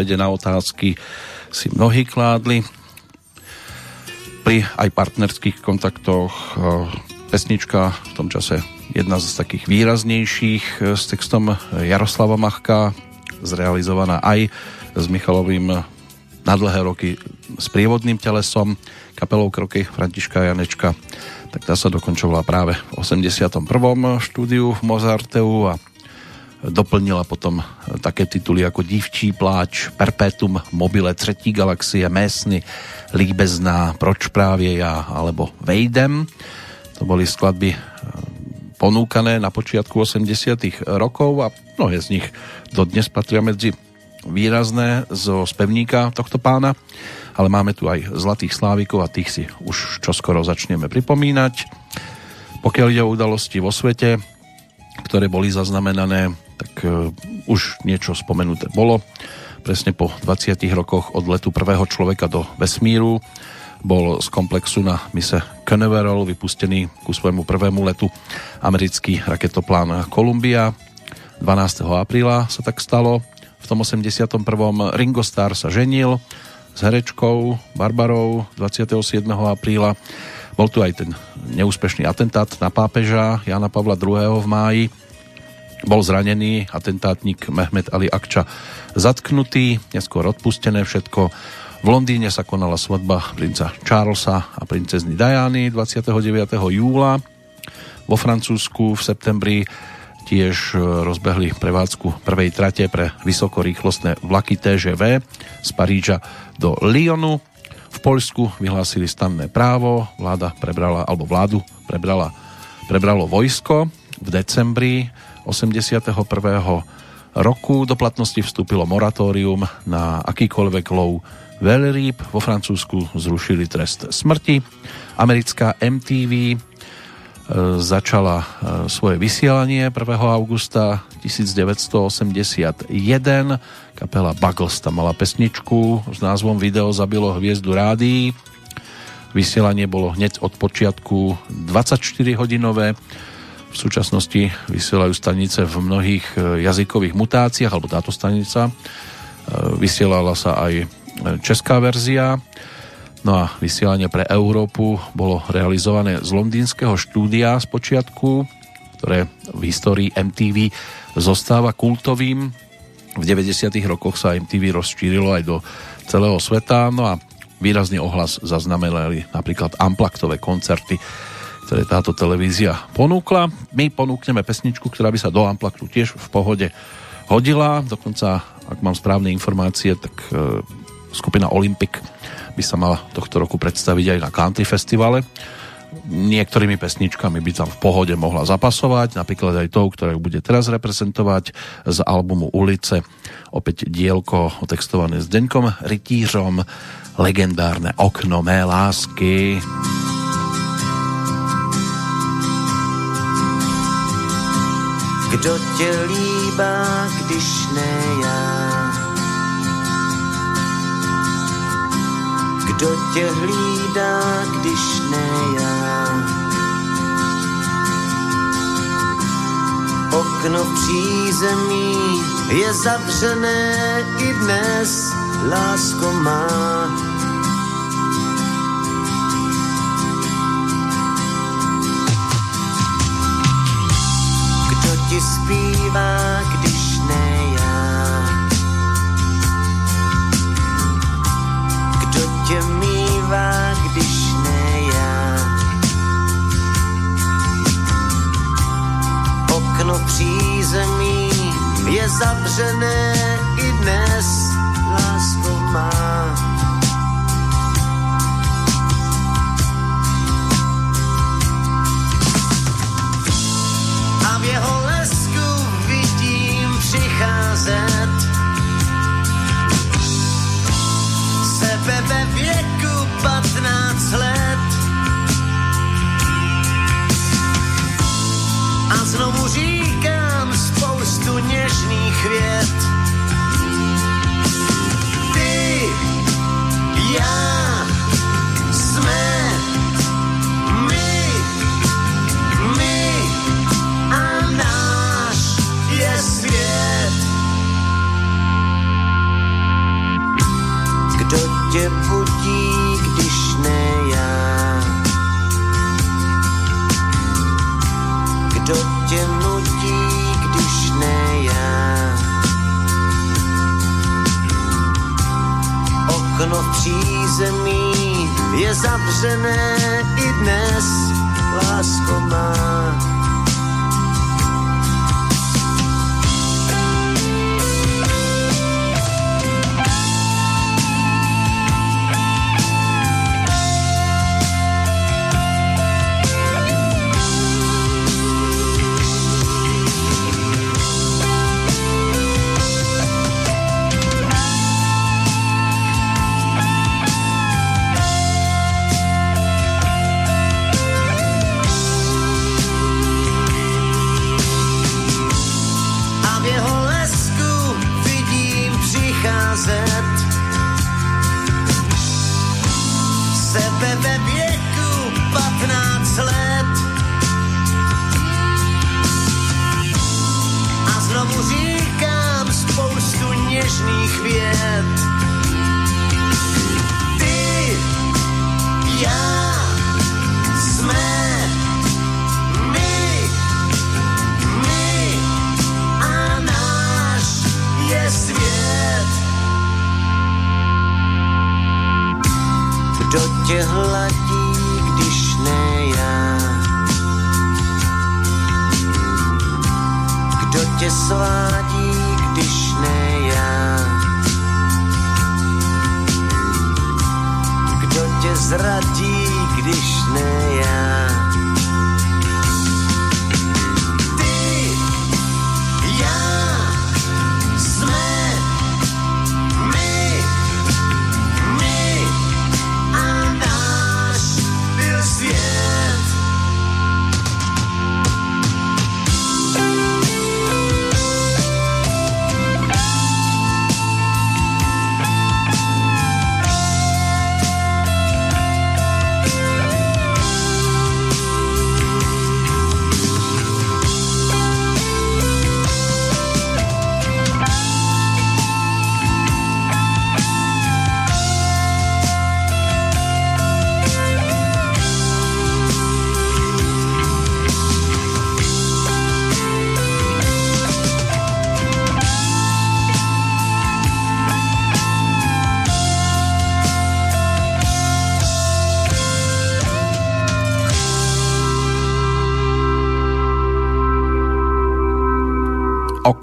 Odpovede na otázky si mnohí kládli. Pri aj partnerských kontaktoch e, pesnička v tom čase jedna z takých výraznejších e, s textom Jaroslava Machka, zrealizovaná aj s Michalovým na dlhé roky s prievodným telesom kapelou Kroky Františka Janečka tak tá sa dokončovala práve v 81. štúdiu v Mozarteu a doplnila potom také tituly ako Dívčí pláč, Perpetuum mobile, Třetí galaxie, Mésny, Líbezná, Proč právě já, alebo Vejdem. To boli skladby eh, ponúkané na počiatku 80 rokov a mnohé z nich dodnes patria medzi výrazné zo spevníka tohto pána, ale máme tu aj Zlatých Slávikov a tých si už čoskoro začneme pripomínať. Pokiaľ ide o udalosti vo svete, ktoré boli zaznamenané, tak uh, už niečo spomenuté bolo. Presne po 20 rokoch od letu prvého človeka do vesmíru bol z komplexu na mise Canaveral vypustený ku svojmu prvému letu americký raketoplán Columbia. 12. apríla sa tak stalo. V tom 81. Ringo Starr sa ženil s herečkou Barbarou 27. apríla. Bol tu aj ten neúspešný atentát na pápeža Jana Pavla II. v máji. Bol zranený atentátnik Mehmet Ali Akča zatknutý, neskôr odpustené všetko. V Londýne sa konala svadba princa Charlesa a princezny Diany 29. júla. Vo Francúzsku v septembri tiež rozbehli prevádzku prvej trate pre vysokorýchlostné vlaky TGV z Paríža do Lyonu. V Poľsku vyhlásili stanné právo, vláda prebrala, alebo vládu prebrala, prebralo vojsko. V decembri 81. roku do platnosti vstúpilo moratórium na akýkoľvek lov veľrýb. Vo Francúzsku zrušili trest smrti. Americká MTV e, začala e, svoje vysielanie 1. augusta 1981. Kapela Buggles tam mala pesničku s názvom Video zabilo hviezdu rádií. Vysielanie bolo hneď od počiatku 24 hodinové. V súčasnosti vysielajú stanice v mnohých e, jazykových mutáciách, alebo táto stanica. Vysielala sa aj česká verzia. No a vysielanie pre Európu bolo realizované z londýnskeho štúdia z počiatku, ktoré v histórii MTV zostáva kultovým. V 90. rokoch sa MTV rozšírilo aj do celého sveta, no a výrazný ohlas zaznamenali napríklad amplaktové koncerty, ktoré táto televízia ponúkla. My ponúkneme pesničku, ktorá by sa do Amplaktu tiež v pohode hodila, dokonca, ak mám správne informácie, tak e, skupina Olympic by sa mala tohto roku predstaviť aj na country festivale. Niektorými pesničkami by tam v pohode mohla zapasovať, napríklad aj tou, ktorá bude teraz reprezentovať z albumu Ulice. Opäť dielko otextované s Deňkom Rytířom, legendárne okno mé lásky. Kdo tě líbá, když ne já? Kdo tě hlídá, když ne já? Okno v přízemí je zavřené i dnes, lásko má. Zpívá, když ne tě mývá, když ne já. Okno přízemí je zavřené i dnes, lásko má. ответ. Ты, я. Okno v přízemí je zavřené i dnes, lásko má.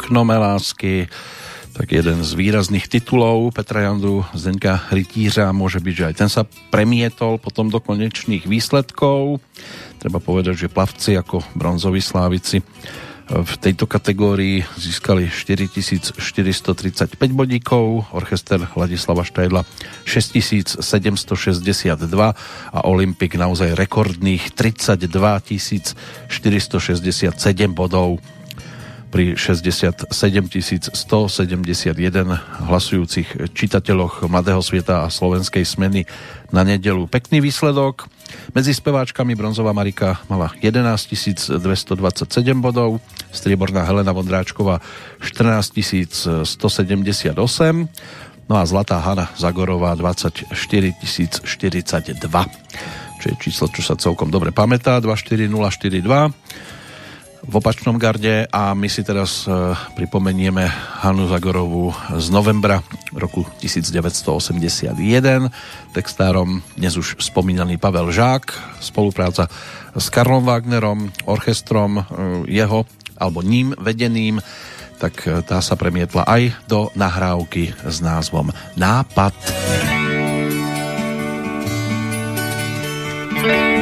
Okno mé lásky, tak jeden z výrazných titulov Petra Jandu Zdenka Rytířa môže byť, že aj ten sa premietol potom do konečných výsledkov. Treba povedať, že plavci ako bronzoví slávici v tejto kategórii získali 4435 bodíkov, orchester Ladislava Štajdla 6762 a Olympik naozaj rekordných 32 467 bodov pri 67 171 hlasujúcich čitateľoch Mladého sveta a slovenskej smeny na nedelu. Pekný výsledok. Medzi speváčkami bronzová Marika mala 11 227 bodov, strieborná Helena Vondráčková 14 178 no a zlatá Hanna Zagorová 24 042 čo je číslo, čo sa celkom dobre pamätá 24042 v opačnom garde a my si teraz e, pripomenieme Hanu Zagorovú z novembra roku 1981 textárom dnes už spomínaný Pavel Žák spolupráca s Karlom Wagnerom orchestrom e, jeho alebo ním vedeným tak e, tá sa premietla aj do nahrávky s názvom Nápad. Nápad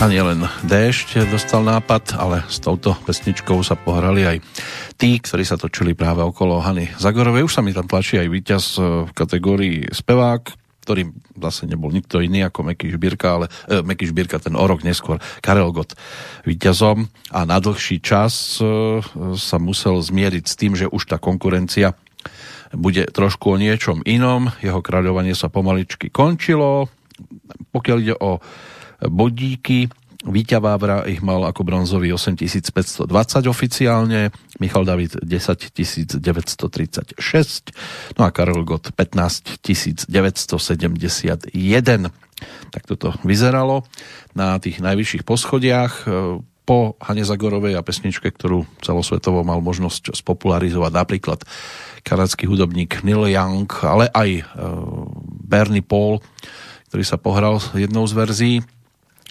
A nielen déšť dostal nápad, ale s touto pesničkou sa pohrali aj tí, ktorí sa točili práve okolo Hany Zagorovej. Už sa mi tam tlačí aj víťaz e, v kategórii spevák, ktorým zase nebol nikto iný ako Meky Žbírka, ale e, Meky Žbírka ten o rok neskôr Karel Gott víťazom a na dlhší čas e, sa musel zmieriť s tým, že už tá konkurencia bude trošku o niečom inom. Jeho kráľovanie sa pomaličky končilo. Pokiaľ ide o bodíky. Víťa Vávra ich mal ako bronzový 8520 oficiálne, Michal David 10936, no a Karol Gott 15971. Tak toto vyzeralo na tých najvyšších poschodiach po Hane Zagorovej a pesničke, ktorú celosvetovo mal možnosť spopularizovať napríklad kanadský hudobník Neil Young, ale aj e, Bernie Paul, ktorý sa pohral jednou z verzií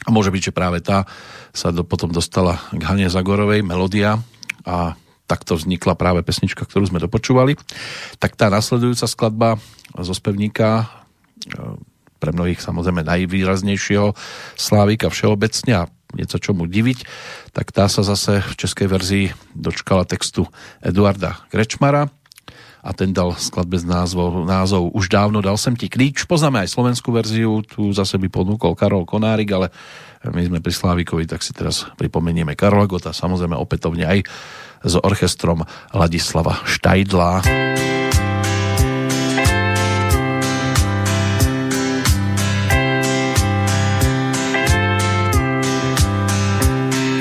a môže byť, že práve tá sa do, potom dostala k Hane Zagorovej, melodia a takto vznikla práve pesnička, ktorú sme dopočúvali. Tak tá nasledujúca skladba zo spevníka e, pre mnohých samozrejme najvýraznejšieho Slávika všeobecne a nieco čomu diviť, tak tá sa zase v českej verzii dočkala textu Eduarda Krečmara a ten dal skladbe z názvov, názov Už dávno dal sem ti klíč. Poznáme aj slovenskú verziu, tu zase by ponúkol Karol Konárik, ale my sme pri Slávikovi, tak si teraz pripomenieme Karola Gota, samozrejme opätovne aj s orchestrom Ladislava Štajdla.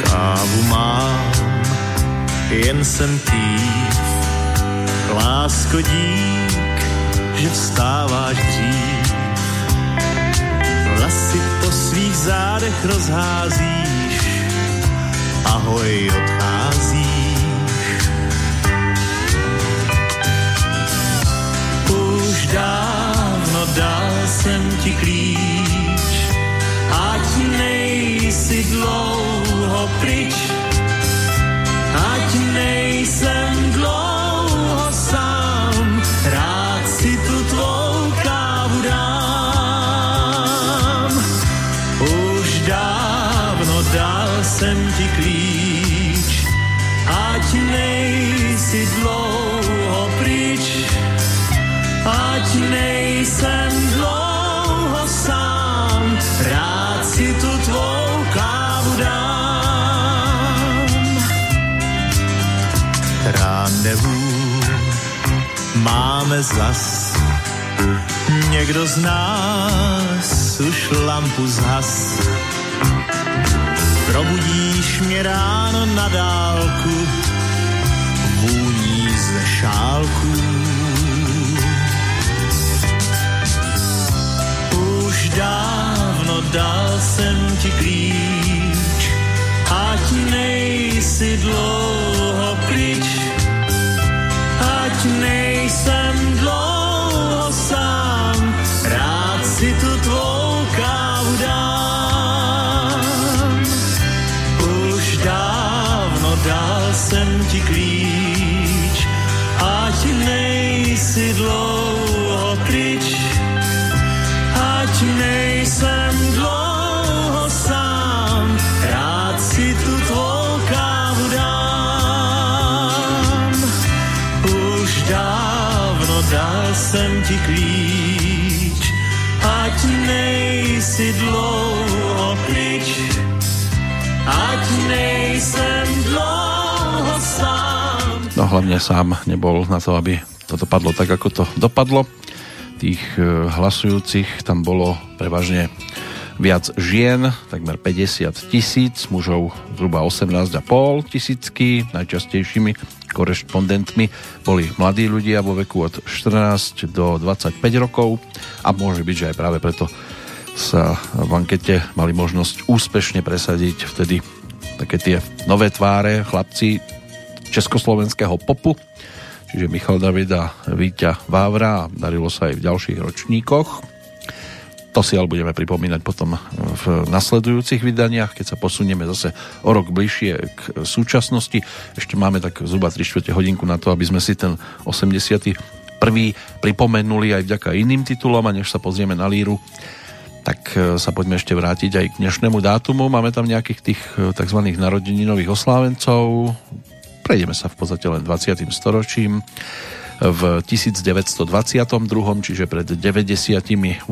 Kávu mám, jen jsem pít Lásko dík, že vstáváš dřív. Vlasy po svých zádech rozházíš, ahoj odcházíš. Už dávno dal jsem ti klíč, ať nejsi dlouho pryč, máme zas, někdo z nás už lampu zhas. Probudíš mě ráno na dálku, vůní ze šálku. Už dávno dal jsem ti klíč, ať nejsi dlouho pryč, ať nejsem dlouho sám, rád si tu tvou kávu dám. jsem ti klíč, ať nejsi dlouho nejsi dlouho pryč, ať nejsem dlouho No hlavne sám nebol na to, aby to dopadlo tak, ako to dopadlo. Tých e, hlasujúcich tam bolo prevažne viac žien, takmer 50 tisíc, mužov zhruba 18,5 tisícky, najčastejšími korešpondentmi boli mladí ľudia vo veku od 14 do 25 rokov a môže byť, že aj práve preto sa v ankete mali možnosť úspešne presadiť vtedy také tie nové tváre, chlapci československého popu, čiže Michal David a Víťa Vávra a darilo sa aj v ďalších ročníkoch. To si ale budeme pripomínať potom v nasledujúcich vydaniach, keď sa posunieme zase o rok bližšie k súčasnosti. Ešte máme tak zhruba 3 čtvrte hodinku na to, aby sme si ten 81. pripomenuli aj vďaka iným titulom a než sa pozrieme na líru, tak e, sa poďme ešte vrátiť aj k dnešnému dátumu. Máme tam nejakých tých e, tzv. narodeninových oslávencov. Prejdeme sa v podstate len 20. storočím. V 1922, čiže pred 98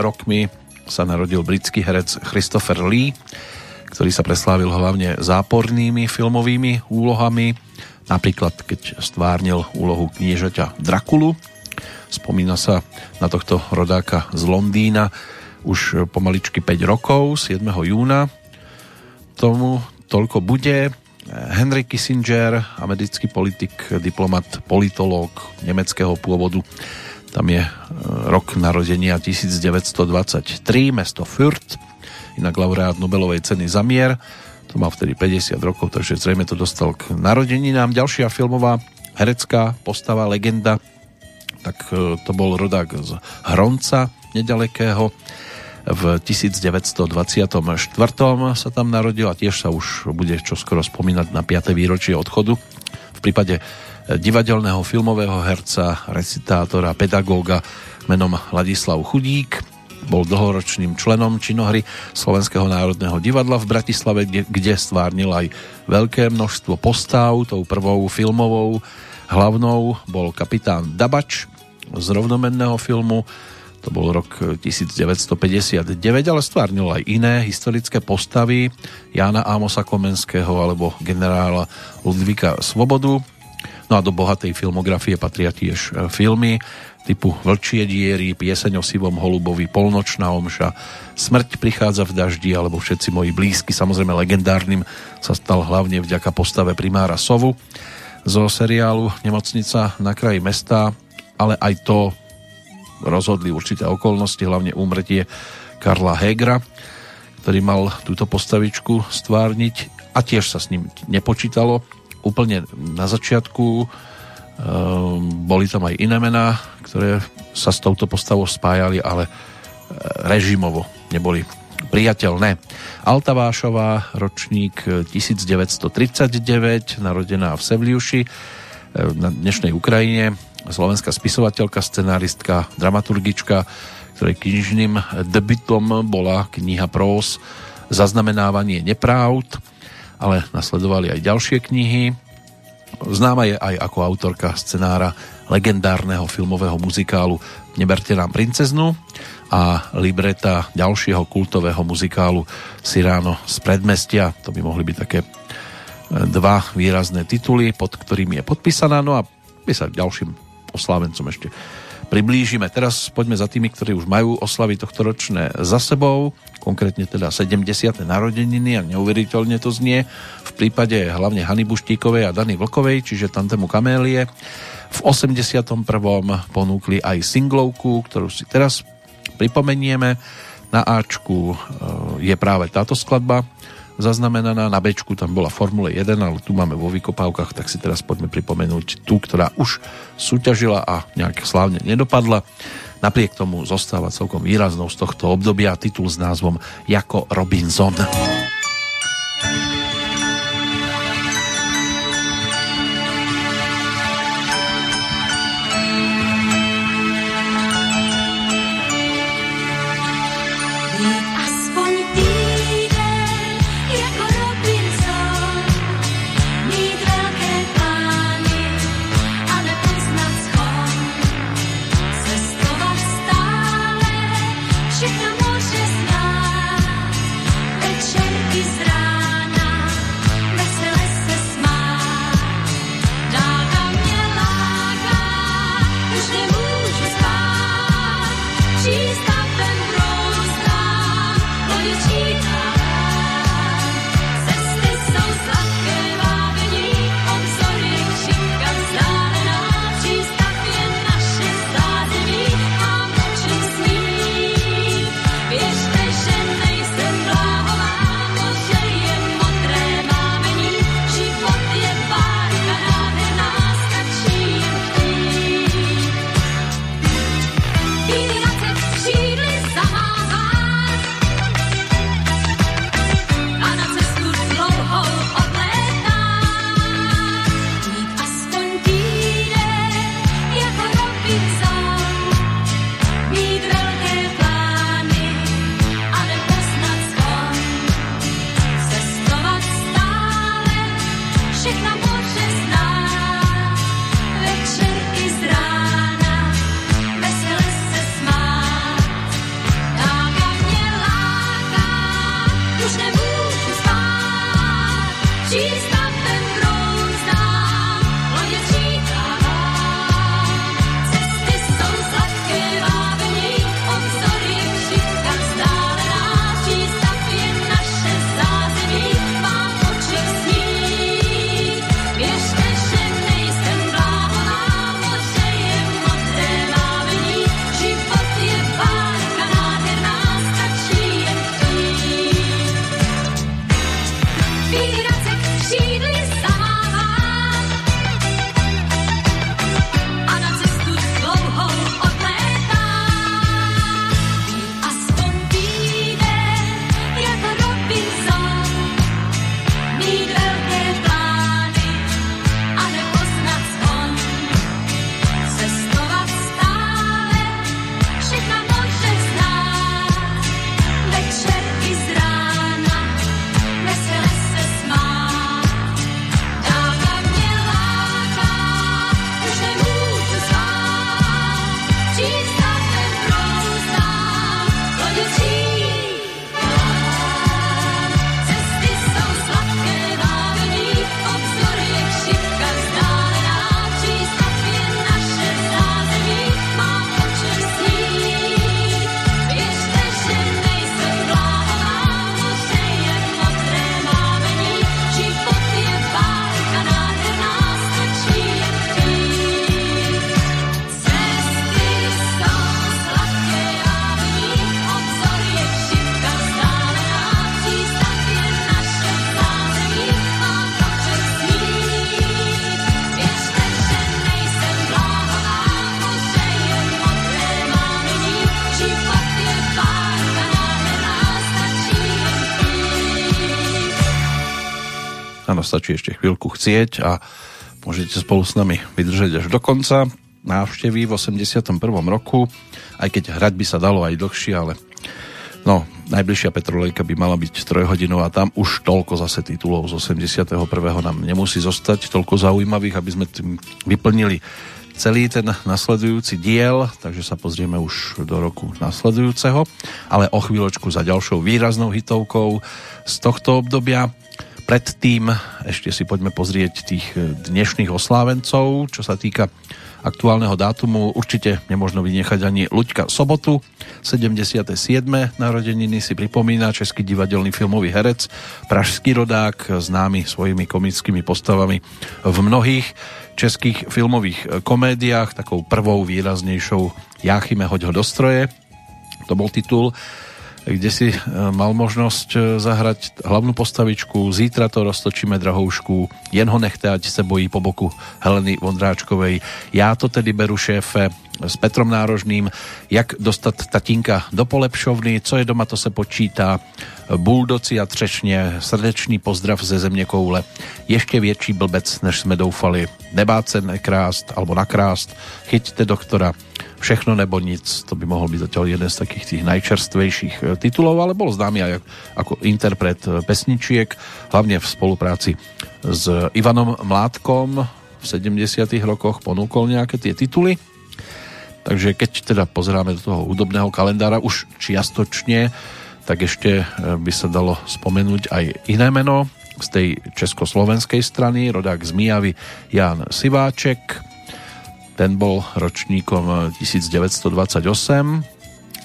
rokmi sa narodil britský herec Christopher Lee, ktorý sa preslávil hlavne zápornými filmovými úlohami, napríklad keď stvárnil úlohu kniežaťa Drakulu. Spomína sa na tohto rodáka z Londýna už pomaličky 5 rokov, 7. júna. Tomu toľko bude. Henry Kissinger, americký politik, diplomat, politológ nemeckého pôvodu. Tam je e, rok narodenia 1923, mesto Fürth, inak laureát Nobelovej ceny za mier. To mal vtedy 50 rokov, takže zrejme to dostal k narodeninám. Ďalšia filmová herecká postava, legenda, tak e, to bol rodák z Hronca, nedalekého v 1924. sa tam narodil a tiež sa už bude čoskoro spomínať na 5. výročie odchodu. V prípade eh, divadelného filmového herca, recitátora, pedagóga menom Ladislav Chudík, bol dlhoročným členom činohry Slovenského národného divadla v Bratislave, kde, kde stvárnil aj veľké množstvo postav. Tou prvou filmovou hlavnou bol kapitán Dabač z rovnomenného filmu to bol rok 1959, ale stvárnil aj iné historické postavy Jána Ámosa Komenského alebo generála Ludvíka Svobodu. No a do bohatej filmografie patria tiež e, filmy typu Vlčie diery, Pieseň o sivom holubovi, Polnočná omša, Smrť prichádza v daždi alebo Všetci moji blízky, samozrejme legendárnym sa stal hlavne vďaka postave primára Sovu zo seriálu Nemocnica na kraji mesta, ale aj to rozhodli určité okolnosti, hlavne úmrtie Karla Hegra, ktorý mal túto postavičku stvárniť a tiež sa s ním nepočítalo. Úplne na začiatku um, boli tam aj iné mená, ktoré sa s touto postavou spájali, ale e, režimovo neboli priateľné. Alta Vášová, ročník 1939, narodená v Sevliuši e, na dnešnej Ukrajine, slovenská spisovateľka, scenáristka, dramaturgička, ktorej knižným debitom bola kniha prós Zaznamenávanie nepravd, ale nasledovali aj ďalšie knihy. Známa je aj ako autorka scenára legendárneho filmového muzikálu Neberte nám princeznu a libreta ďalšieho kultového muzikálu Siráno z predmestia. To by mohli byť také dva výrazné tituly, pod ktorými je podpísaná. No a my sa ďalším oslávencom ešte priblížime. Teraz poďme za tými, ktorí už majú oslavy tohto ročné za sebou, konkrétne teda 70. narodeniny a neuveriteľne to znie v prípade hlavne Hany Buštíkovej a Dany Vlkovej, čiže Tantemu Kamélie. V 81. ponúkli aj singlovku, ktorú si teraz pripomenieme. Na Ačku e, je práve táto skladba zaznamenaná. Na Bčku tam bola Formule 1, ale tu máme vo vykopávkach, tak si teraz poďme pripomenúť tú, ktorá už súťažila a nejak slávne nedopadla. Napriek tomu zostáva celkom výraznou z tohto obdobia titul s názvom Jako Robinson. Všechno stačí ešte chvíľku chcieť a môžete spolu s nami vydržať až do konca návštevy v 81. roku, aj keď hrať by sa dalo aj dlhšie, ale no, najbližšia Petrolejka by mala byť trojhodinová, tam už toľko zase titulov z 81. nám nemusí zostať, toľko zaujímavých, aby sme tým vyplnili celý ten nasledujúci diel, takže sa pozrieme už do roku nasledujúceho, ale o chvíľočku za ďalšou výraznou hitovkou z tohto obdobia. Predtým ešte si poďme pozrieť tých dnešných oslávencov, čo sa týka aktuálneho dátumu. Určite nemôžno vynechať ani Luďka Sobotu, 77. narodeniny si pripomína český divadelný filmový herec, pražský rodák, známy svojimi komickými postavami v mnohých českých filmových komédiách, takou prvou výraznejšou Jáchyme hoď ho do stroje, to bol titul kde si e, mal možnosť e, zahrať hlavnú postavičku. Zítra to roztočíme drahoušku. Jen ho nechte, ať se bojí po boku Heleny Vondráčkovej. Já to tedy beru šéfe s Petrom Nárožným. Jak dostat tatínka do polepšovny? Co je doma, to se počítá. Buldoci a třešně. Srdečný pozdrav ze země koule. Ještě větší blbec, než jsme doufali. Nebát se nekrást, alebo nakrást. Chyťte doktora Všechno nebo nic, to by mohol byť zatiaľ jeden z takých tých najčerstvejších e, titulov, ale bol známy aj ako interpret e, pesničiek, hlavne v spolupráci s Ivanom Mládkom v 70 rokoch ponúkol nejaké tie tituly. Takže keď teda pozeráme do toho hudobného kalendára už čiastočne, tak ešte e, by sa dalo spomenúť aj iné meno z tej československej strany, rodák z Mijavy Jan Siváček, ten bol ročníkom 1928,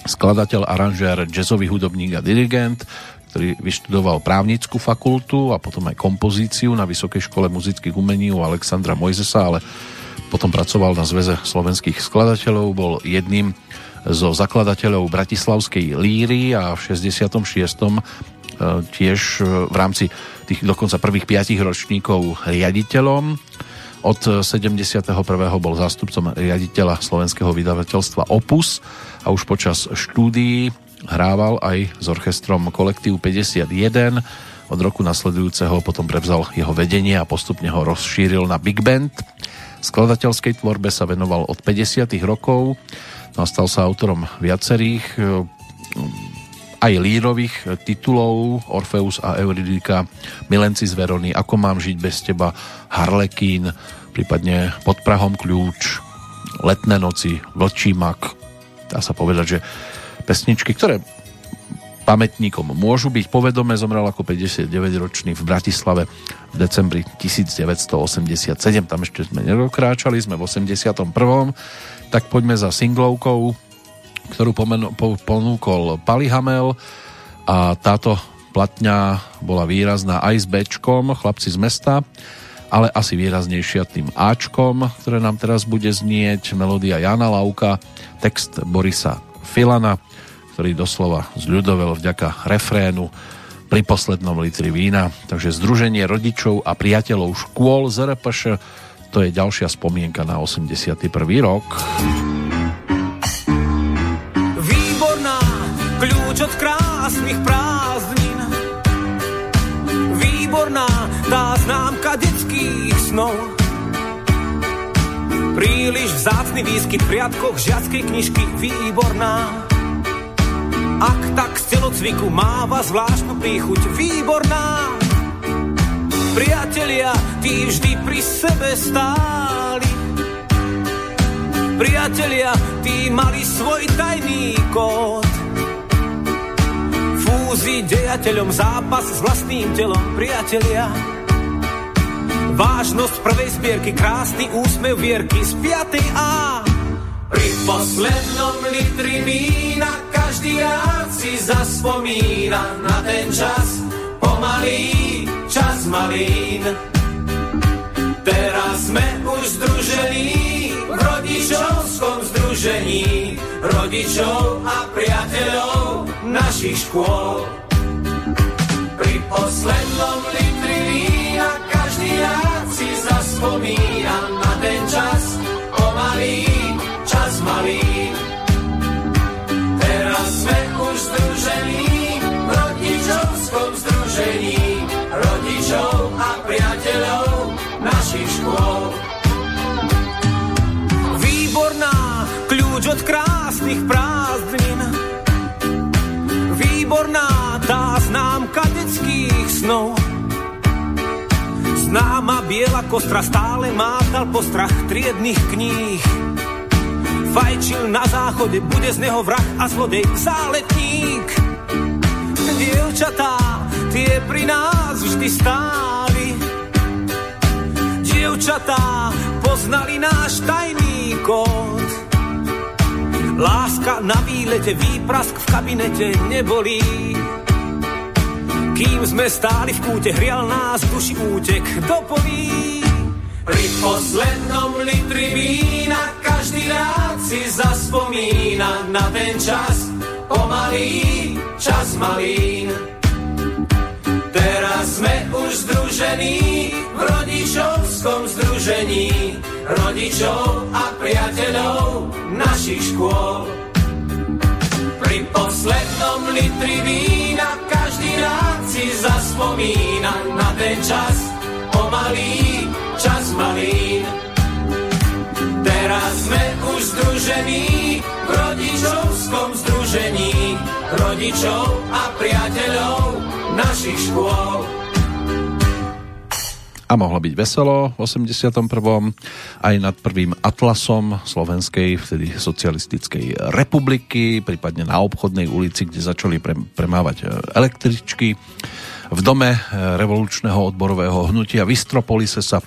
skladateľ, aranžér, jazzový hudobník a dirigent, ktorý vyštudoval právnickú fakultu a potom aj kompozíciu na Vysokej škole muzických umení u Alexandra Mojzesa, ale potom pracoval na Zveze slovenských skladateľov, bol jedným zo zakladateľov Bratislavskej líry a v 66. tiež v rámci tých dokonca prvých piatich ročníkov riaditeľom od 71. bol zástupcom riaditeľa slovenského vydavateľstva Opus a už počas štúdií hrával aj s orchestrom Kolektív 51. Od roku nasledujúceho potom prevzal jeho vedenie a postupne ho rozšíril na Big Band. Skladateľskej tvorbe sa venoval od 50. rokov no a stal sa autorom viacerých aj lírových titulov Orfeus a Euridika, Milenci z Verony, Ako mám žiť bez teba, Harlekín, prípadne Pod Prahom kľúč, Letné noci, Vlčí mak. Dá sa povedať, že pesničky, ktoré pamätníkom môžu byť povedomé, zomrel ako 59-ročný v Bratislave v decembri 1987. Tam ešte sme nedokráčali, sme v 81. Tak poďme za singlovkou, ktorú pomenu, po, ponúkol Pali Hamel a táto platňa bola výrazná aj s Bčkom, chlapci z mesta, ale asi výraznejšia tým Ačkom, ktoré nám teraz bude znieť, melódia Jana Lauka, text Borisa Filana, ktorý doslova zľudovel vďaka refrénu pri poslednom litri vína. Takže Združenie rodičov a priateľov škôl z RPŠ, to je ďalšia spomienka na 81. rok. Od krásnych prázdnin. Výborná, tá známka detských snov. Príliš vzácny výskyt v riadkoch žiackej knižky, výborná ak tak z telocviku máva zvláštnu príchuť výborná. Priatelia, tí vždy pri sebe stáli. Priatelia, tí mali svoj tajný kód. Fúzi dejateľom zápas s vlastným telom, priatelia. Vážnosť prvej zbierky, krásny úsmev vierky z 5. A. Pri poslednom litri vína každý rád si zaspomína na ten čas, pomalý čas malín. Teraz sme už združení v rodičovskom združení rodičov a priateľov našich škôl. Pri poslednom litri vína každý rád si zaspomína od krásnych prázdnin. Výborná, tá známka detských snov. Známa biela kostra stále mátal postrach triedných kníh Fajčil na záchode, bude z neho vrah a zlodej záletník. Dievčatá, tie pri nás vždy stáli. Dievčatá, poznali náš tajný kód. Láska na výlete, výprask v kabinete nebolí. Kým sme stáli v kúte, hrial nás duši útek do polí. Pri poslednom litri vína každý rád si zaspomína na ten čas, pomalý čas malín. Teraz sme už združení v rodičovskom združení rodičov a priateľov našich škôl. Pri poslednom litri vína každý rád si zaspomína na ten čas, pomalý čas malín. Teraz sme už združení v rodičovskom združení rodičov a priateľov našich škôl. A mohlo byť veselo v 81. aj nad prvým atlasom Slovenskej, vtedy socialistickej republiky, prípadne na obchodnej ulici, kde začali pre, premávať e, električky. V dome e, revolučného odborového hnutia v Istropolise sa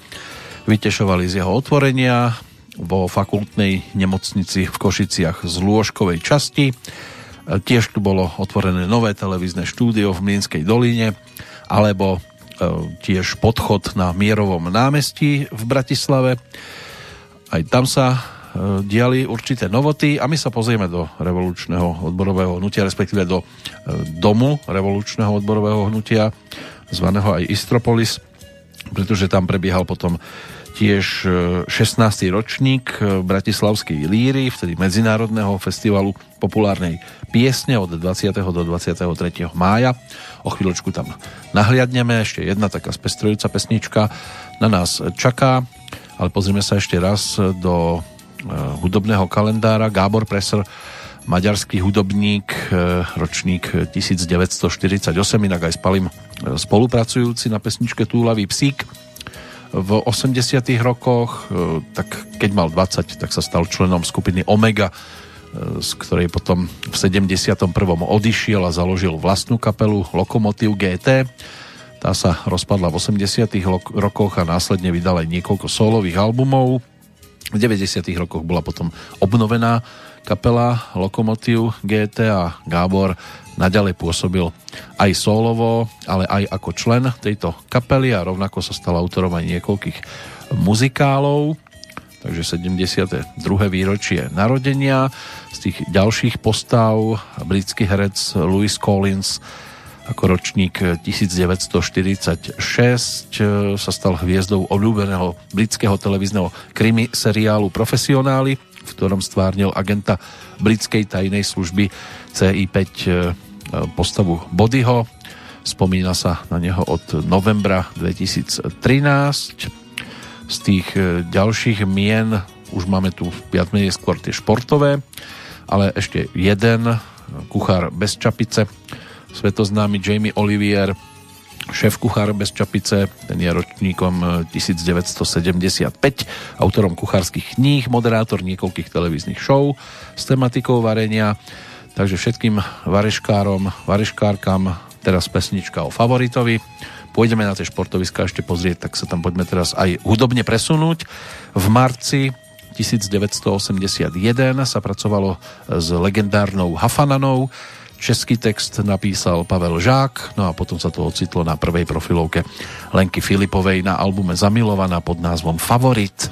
vytešovali z jeho otvorenia vo fakultnej nemocnici v Košiciach z lôžkovej časti. E, tiež tu bolo otvorené nové televízne štúdio v Mlínskej doline, alebo tiež podchod na Mierovom námestí v Bratislave. Aj tam sa e, diali určité novoty a my sa pozrieme do revolučného odborového hnutia, respektíve do e, domu revolučného odborového hnutia, zvaného aj Istropolis, pretože tam prebiehal potom tiež 16. ročník Bratislavskej líry, vtedy Medzinárodného festivalu populárnej piesne od 20. do 23. mája. O chvíľočku tam nahliadneme. Ešte jedna taká spestrujúca pesnička na nás čaká, ale pozrieme sa ešte raz do e, hudobného kalendára. Gábor Presser, maďarský hudobník, e, ročník 1948, inak aj s e, spolupracujúci na pesničke Túlavý psík. V 80 rokoch, tak keď mal 20, tak sa stal členom skupiny Omega, z ktorej potom v 71. odišiel a založil vlastnú kapelu Lokomotív GT. Tá sa rozpadla v 80 rokoch a následne vydala aj niekoľko solových albumov. V 90 rokoch bola potom obnovená kapela Lokomotív GT a Gábor naďalej pôsobil aj solovo, ale aj ako člen tejto kapely a rovnako sa stal autorom aj niekoľkých muzikálov takže 72. výročie narodenia. Z tých ďalších postav britský herec Louis Collins ako ročník 1946 sa stal hviezdou obľúbeného britského televízneho krimi seriálu Profesionáli, v ktorom stvárnil agenta britskej tajnej služby CI5 postavu Bodyho. Spomína sa na neho od novembra 2013 z tých e, ďalších mien už máme tu viac menej skôr tie športové, ale ešte jeden kuchár bez čapice, svetoznámy Jamie Olivier, šéf kuchár bez čapice, ten je ročníkom 1975, e, autorom kuchárskych kníh, moderátor niekoľkých televíznych show s tematikou varenia, takže všetkým vareškárom, vareškárkam teraz pesnička o favoritovi pôjdeme na tie športoviska ešte pozrieť, tak sa tam poďme teraz aj hudobne presunúť. V marci 1981 sa pracovalo s legendárnou Hafananou. Český text napísal Pavel Žák, no a potom sa to ocitlo na prvej profilovke Lenky Filipovej na albume Zamilovaná pod názvom Favorit.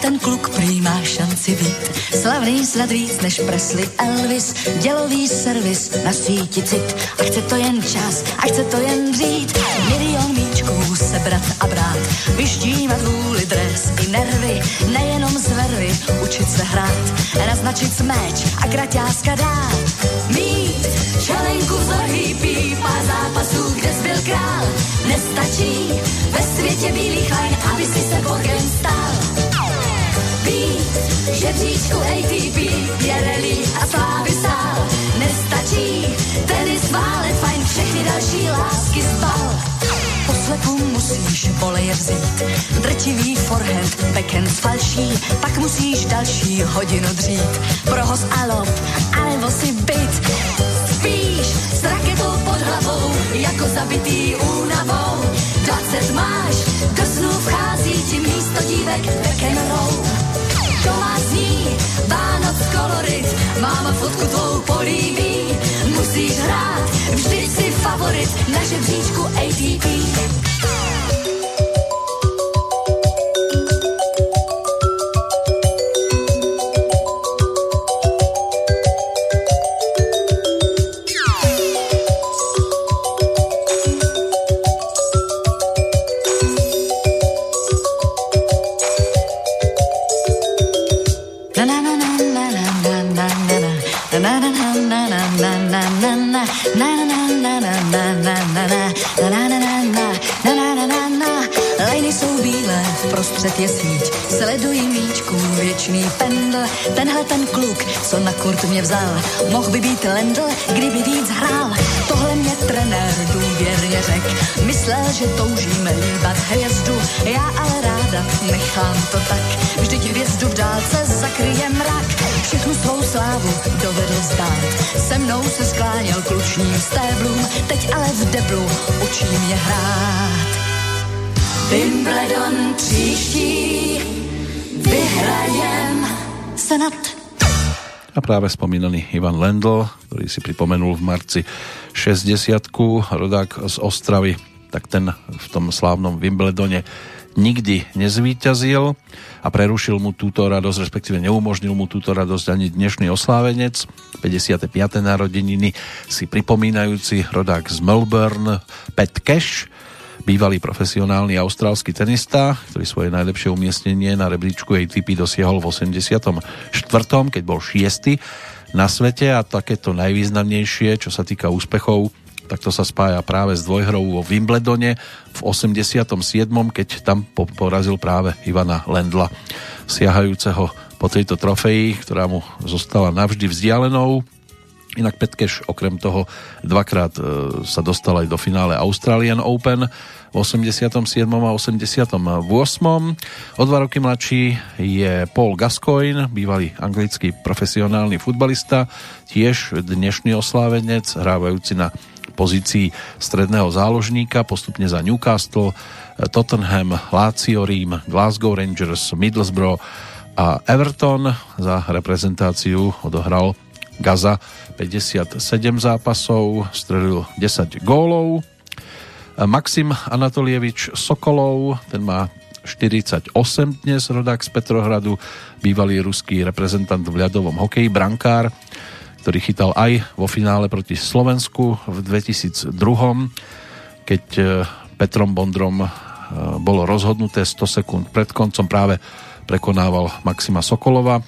Ten kluk prý má šanci být. Slavný snad víc než Presley Elvis Dělový servis na síti cit. A chce to jen čas, a chce to jen dřít. Milion míčků sebrat a brát Vyštímat vůli dres i nervy. Nejenom z vervy učit se hrát Naznačit smeč a kraťáska dát Mít čelenku vzor hýpí Pár zápasů, kde zbyl král. Nestačí ve světě bílých lajn Aby si se Borgem stal žebříčku ATP je rally a slávy stál. Nestačí tenis, válet, fajn, všechny další lásky zbal. Poslepu musíš voleje vzít, drčivý forehand, backhand falší, pak musíš další hodinu dřít. Pro host a lob, alebo si byt, spíš s raketou pod hlavou, jako zabitý únavou. 20 máš, do snu vchází ti místo dívek roll to má zní, Vánoc kolorit, máma fotku tvou políbí, musíš hrát, vždy si favorit na žebříčku ATP. Učí mě hrát. Wimbledon příští vyhrajem snad. A práve spomínaný Ivan Lendl, ktorý si pripomenul v marci 60 rodák z Ostravy, tak ten v tom slávnom Wimbledone nikdy nezvíťazil a prerušil mu túto radosť, respektíve neumožnil mu túto radosť ani dnešný oslávenec. 55. narodeniny si pripomínajúci rodák z Melbourne, Pat Cash, bývalý profesionálny austrálsky tenista, ktorý svoje najlepšie umiestnenie na rebríčku ATP dosiahol v 84. keď bol šiesty na svete a takéto najvýznamnejšie, čo sa týka úspechov, tak to sa spája práve s dvojhrou vo Wimbledone v 87. keď tam porazil práve Ivana Lendla, siahajúceho po tejto trofeji, ktorá mu zostala navždy vzdialenou Inak Petkeš okrem toho dvakrát e, sa dostal aj do finále Australian Open v 87. a 88. O dva roky mladší je Paul Gascoigne, bývalý anglický profesionálny futbalista, tiež dnešný oslávenec, hrávajúci na pozícii stredného záložníka, postupne za Newcastle, Tottenham, Lazio Rím, Glasgow Rangers, Middlesbrough a Everton. Za reprezentáciu odohral Gaza 57 zápasov, strelil 10 gólov. Maxim Anatolievič Sokolov, ten má 48 dnes, rodák z Petrohradu, bývalý ruský reprezentant v ľadovom hokeji, brankár, ktorý chytal aj vo finále proti Slovensku v 2002, keď e, Petrom Bondrom e, bolo rozhodnuté 100 sekúnd pred koncom práve prekonával Maxima Sokolova.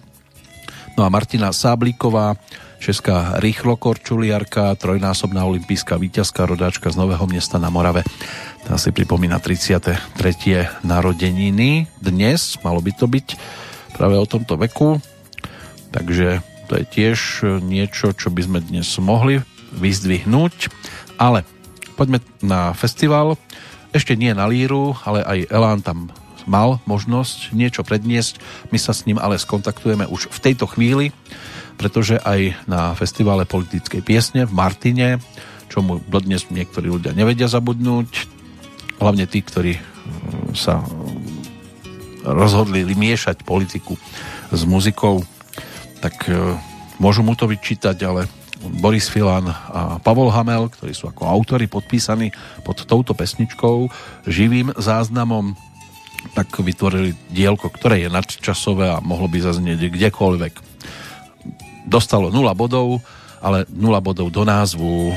No a Martina Sáblíková, česká rýchlokorčuliarka, trojnásobná olimpijská víťazka, rodáčka z Nového mesta na Morave. Tá si pripomína 33. narodeniny. Dnes malo by to byť práve o tomto veku, takže to je tiež niečo, čo by sme dnes mohli vyzdvihnúť. Ale poďme na festival. Ešte nie na Líru, ale aj Elán tam mal možnosť niečo predniesť. My sa s ním ale skontaktujeme už v tejto chvíli pretože aj na festivale politickej piesne v Martine, čomu dodnes niektorí ľudia nevedia zabudnúť, hlavne tí, ktorí mm, sa rozhodli miešať politiku s muzikou, tak e, môžu mu to vyčítať, ale Boris Filan a Pavol Hamel, ktorí sú ako autory podpísaní pod touto pesničkou živým záznamom, tak vytvorili dielko, ktoré je nadčasové a mohlo by zaznieť kdekoľvek dostalo 0 bodov, ale 0 bodov do názvu.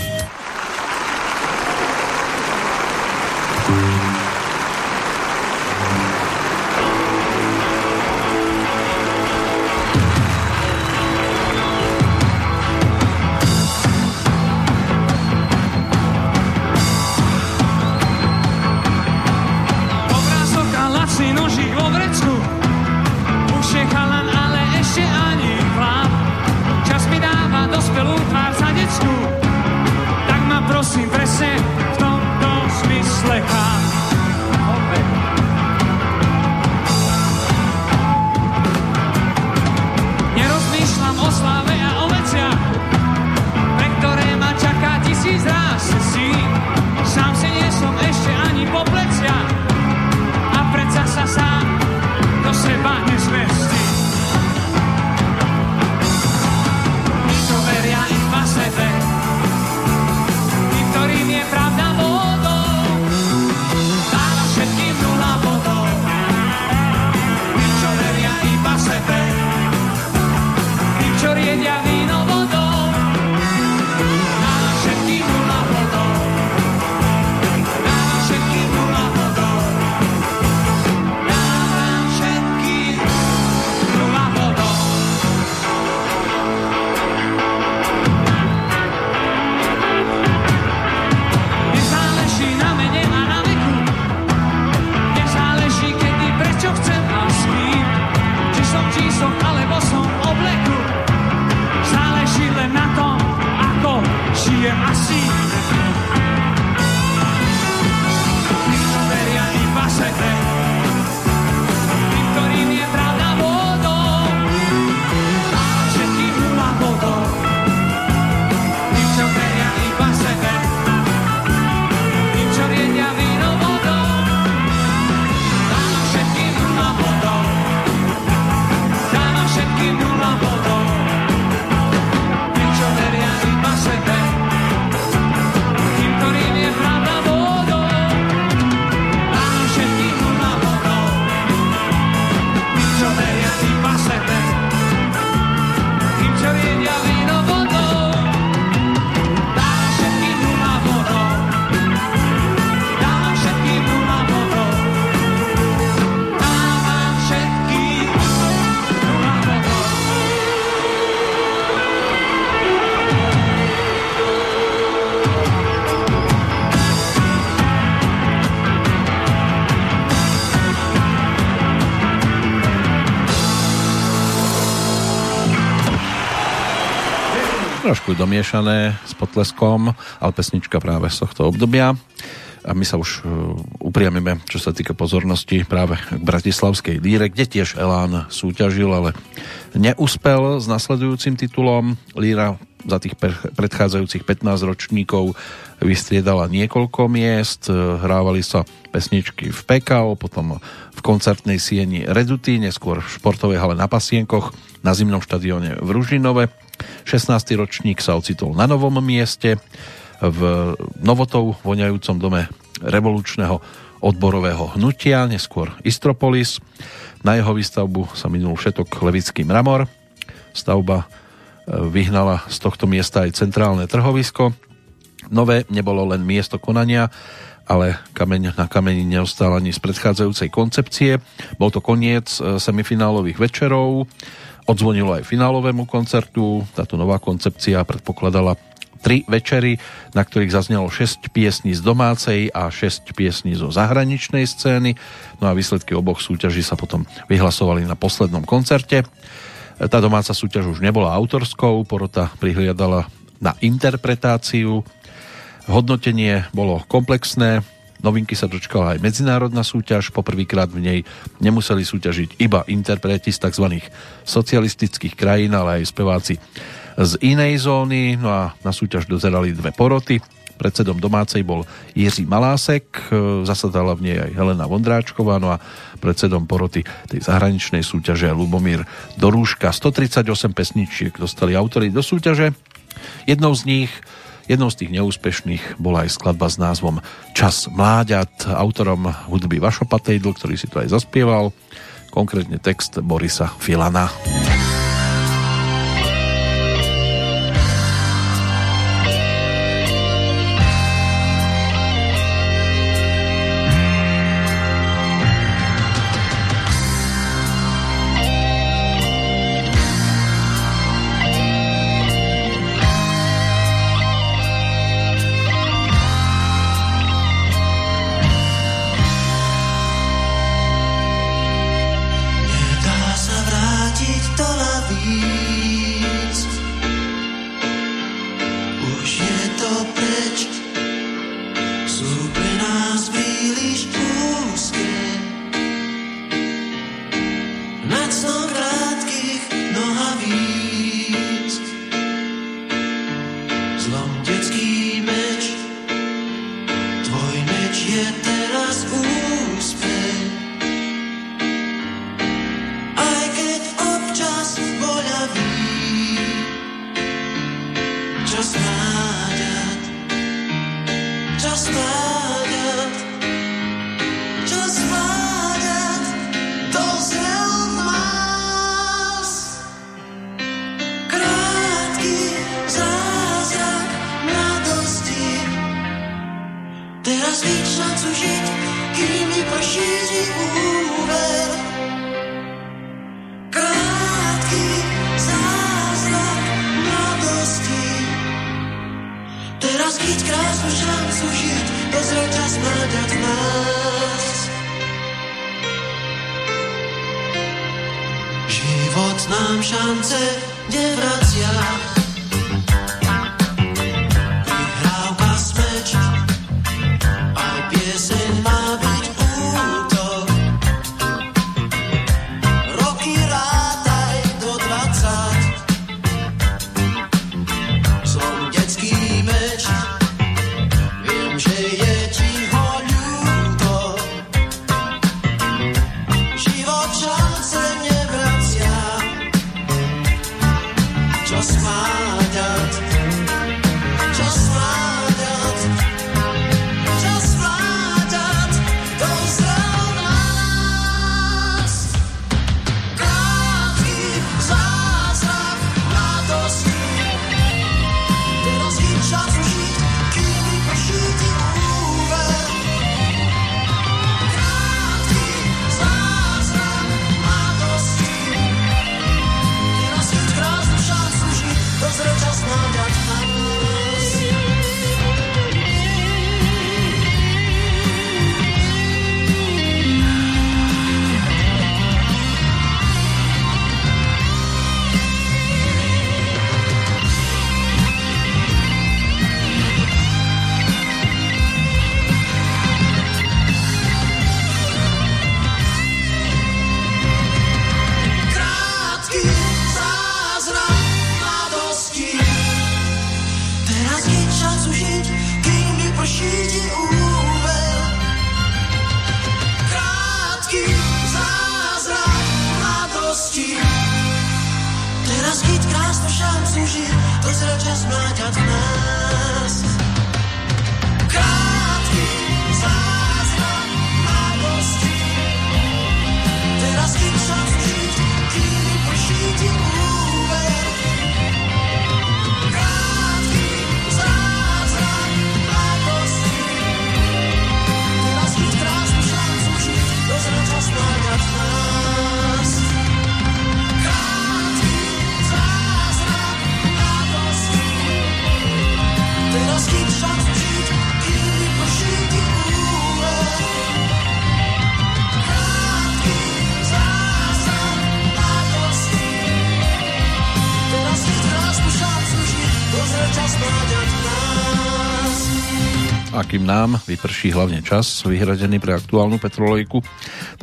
Domiešané s potleskom, ale pesnička práve z tohto obdobia. a my sa už upriamime, čo sa týka pozornosti práve k Bratislavskej líre, kde tiež Elán súťažil, ale neúspel s nasledujúcim titulom. Líra za tých predchádzajúcich 15 ročníkov vystriedala niekoľko miest, hrávali sa pesničky v PKO, potom v koncertnej sieni Reduty, neskôr v športovej hale na Pasienkoch, na zimnom štadióne v Ružinove. 16. ročník sa ocitol na novom mieste v novotou voňajúcom dome revolučného odborového hnutia, neskôr Istropolis. Na jeho výstavbu sa minul všetok Levický mramor. Stavba vyhnala z tohto miesta aj centrálne trhovisko. Nové nebolo len miesto konania, ale kameň na kameni neostal ani z predchádzajúcej koncepcie. Bol to koniec e, semifinálových večerov, odzvonilo aj finálovému koncertu. Táto nová koncepcia predpokladala tri večery, na ktorých zaznelo 6 piesní z domácej a 6 piesní zo zahraničnej scény. No a výsledky oboch súťaží sa potom vyhlasovali na poslednom koncerte. Tá domáca súťaž už nebola autorskou, porota prihliadala na interpretáciu. Hodnotenie bolo komplexné, novinky sa dočkala aj medzinárodná súťaž, poprvýkrát v nej nemuseli súťažiť iba interpreti z tzv. socialistických krajín, ale aj speváci z inej zóny, no a na súťaž dozerali dve poroty. Predsedom domácej bol Jiří Malásek, zasadala v nej aj Helena Vondráčková, no a predsedom poroty tej zahraničnej súťaže Lubomír Dorúška. 138 pesničiek dostali autory do súťaže. Jednou z nich Jednou z tých neúspešných bola aj skladba s názvom Čas mláďat, autorom hudby Vašo Patejdl, ktorý si to aj zaspieval, konkrétne text Borisa Filana. všetkým nám vyprší hlavne čas vyhradený pre aktuálnu petrolojku.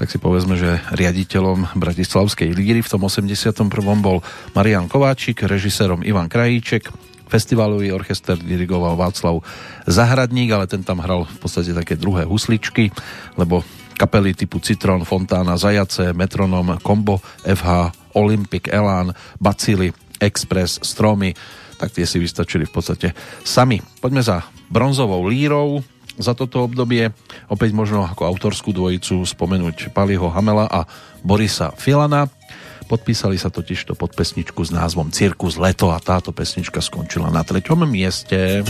tak si povedzme, že riaditeľom Bratislavskej líry v tom 81. bol Marian Kováčik, režisérom Ivan Krajíček, festivalový orchester dirigoval Václav Zahradník, ale ten tam hral v podstate také druhé husličky, lebo kapely typu Citron, Fontána, Zajace, Metronom, Combo, FH, Olympic, Elán, Bacili, Express, Stromy, tak tie si vystačili v podstate sami. Poďme za bronzovou lírou za toto obdobie. Opäť možno ako autorskú dvojicu spomenúť Paliho Hamela a Borisa Filana. Podpísali sa totiž to pod pesničku s názvom Cirkus leto a táto pesnička skončila na treťom mieste.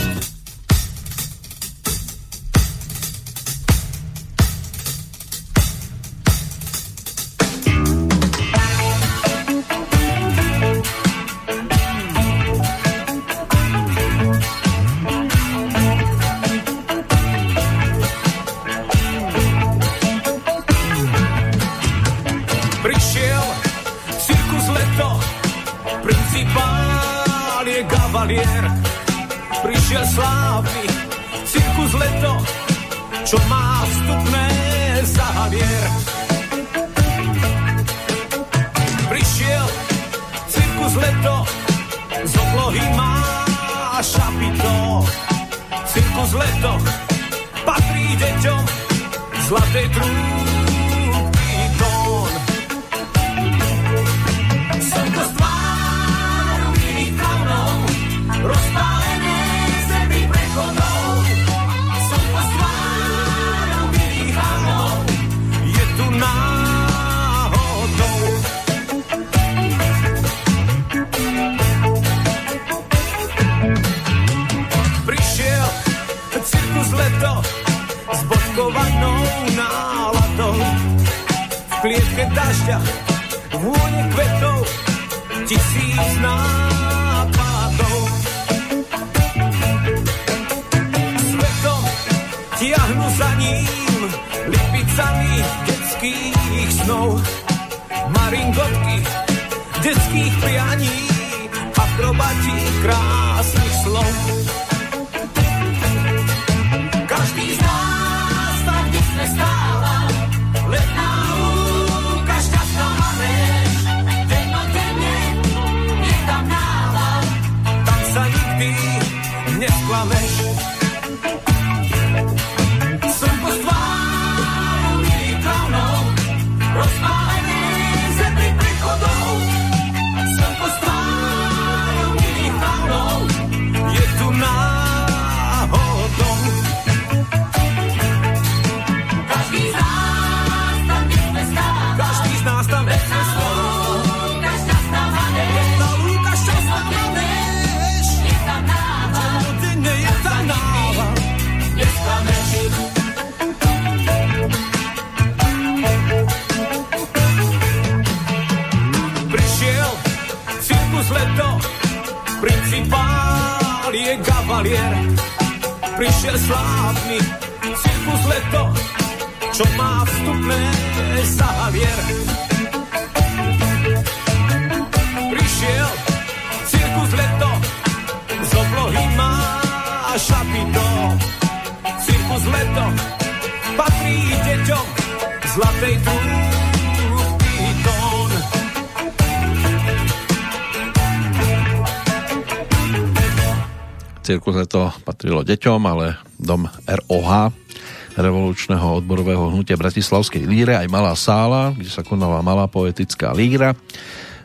Hnutia Bratislavskej líre, aj malá sála, kde sa konala malá poetická líra.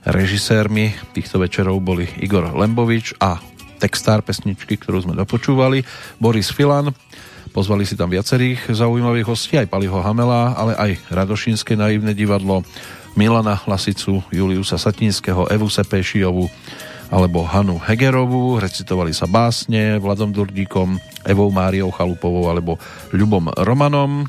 Režisérmi týchto večerov boli Igor Lembovič a textár pesničky, ktorú sme dopočúvali, Boris Filan. Pozvali si tam viacerých zaujímavých hostí, aj Paliho Hamela, ale aj Radošinské naivné divadlo, Milana Lasicu, Juliusa Satinského, Evu Sepešijovu, alebo Hanu Hegerovú, recitovali sa básne Vladom Durdíkom, Evou Máriou Chalupovou alebo Ľubom Romanom.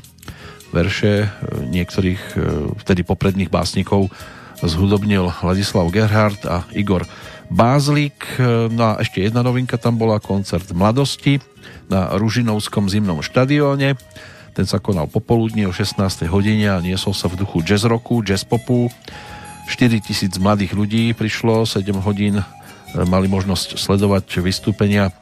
Verše e, niektorých e, vtedy popredných básnikov zhudobnil Ladislav Gerhard a Igor Bázlik. E, no a ešte jedna novinka tam bola koncert Mladosti na Ružinovskom zimnom štadióne. Ten sa konal popoludní o 16. hodine a niesol sa v duchu jazz rocku, jazz popu. 4 tisíc mladých ľudí prišlo, 7 hodín mali možnosť sledovať vystúpenia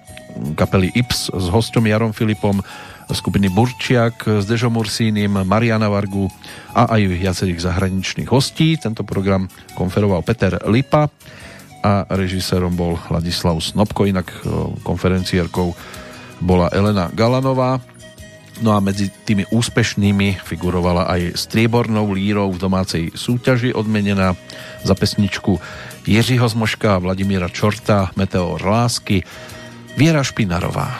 kapely Ips s hostom Jarom Filipom, skupiny Burčiak s Dežom Ursínim, Mariana Vargu a aj viacerých zahraničných hostí. Tento program konferoval Peter Lipa a režisérom bol Ladislav Snobko, inak e, konferenciérkou bola Elena Galanová. No a medzi tými úspešnými figurovala aj striebornou lírou v domácej súťaži odmenená za pesničku Jiřího Zmoška, Vladimíra Čorta, Meteor Lásky, Viera Špinarová.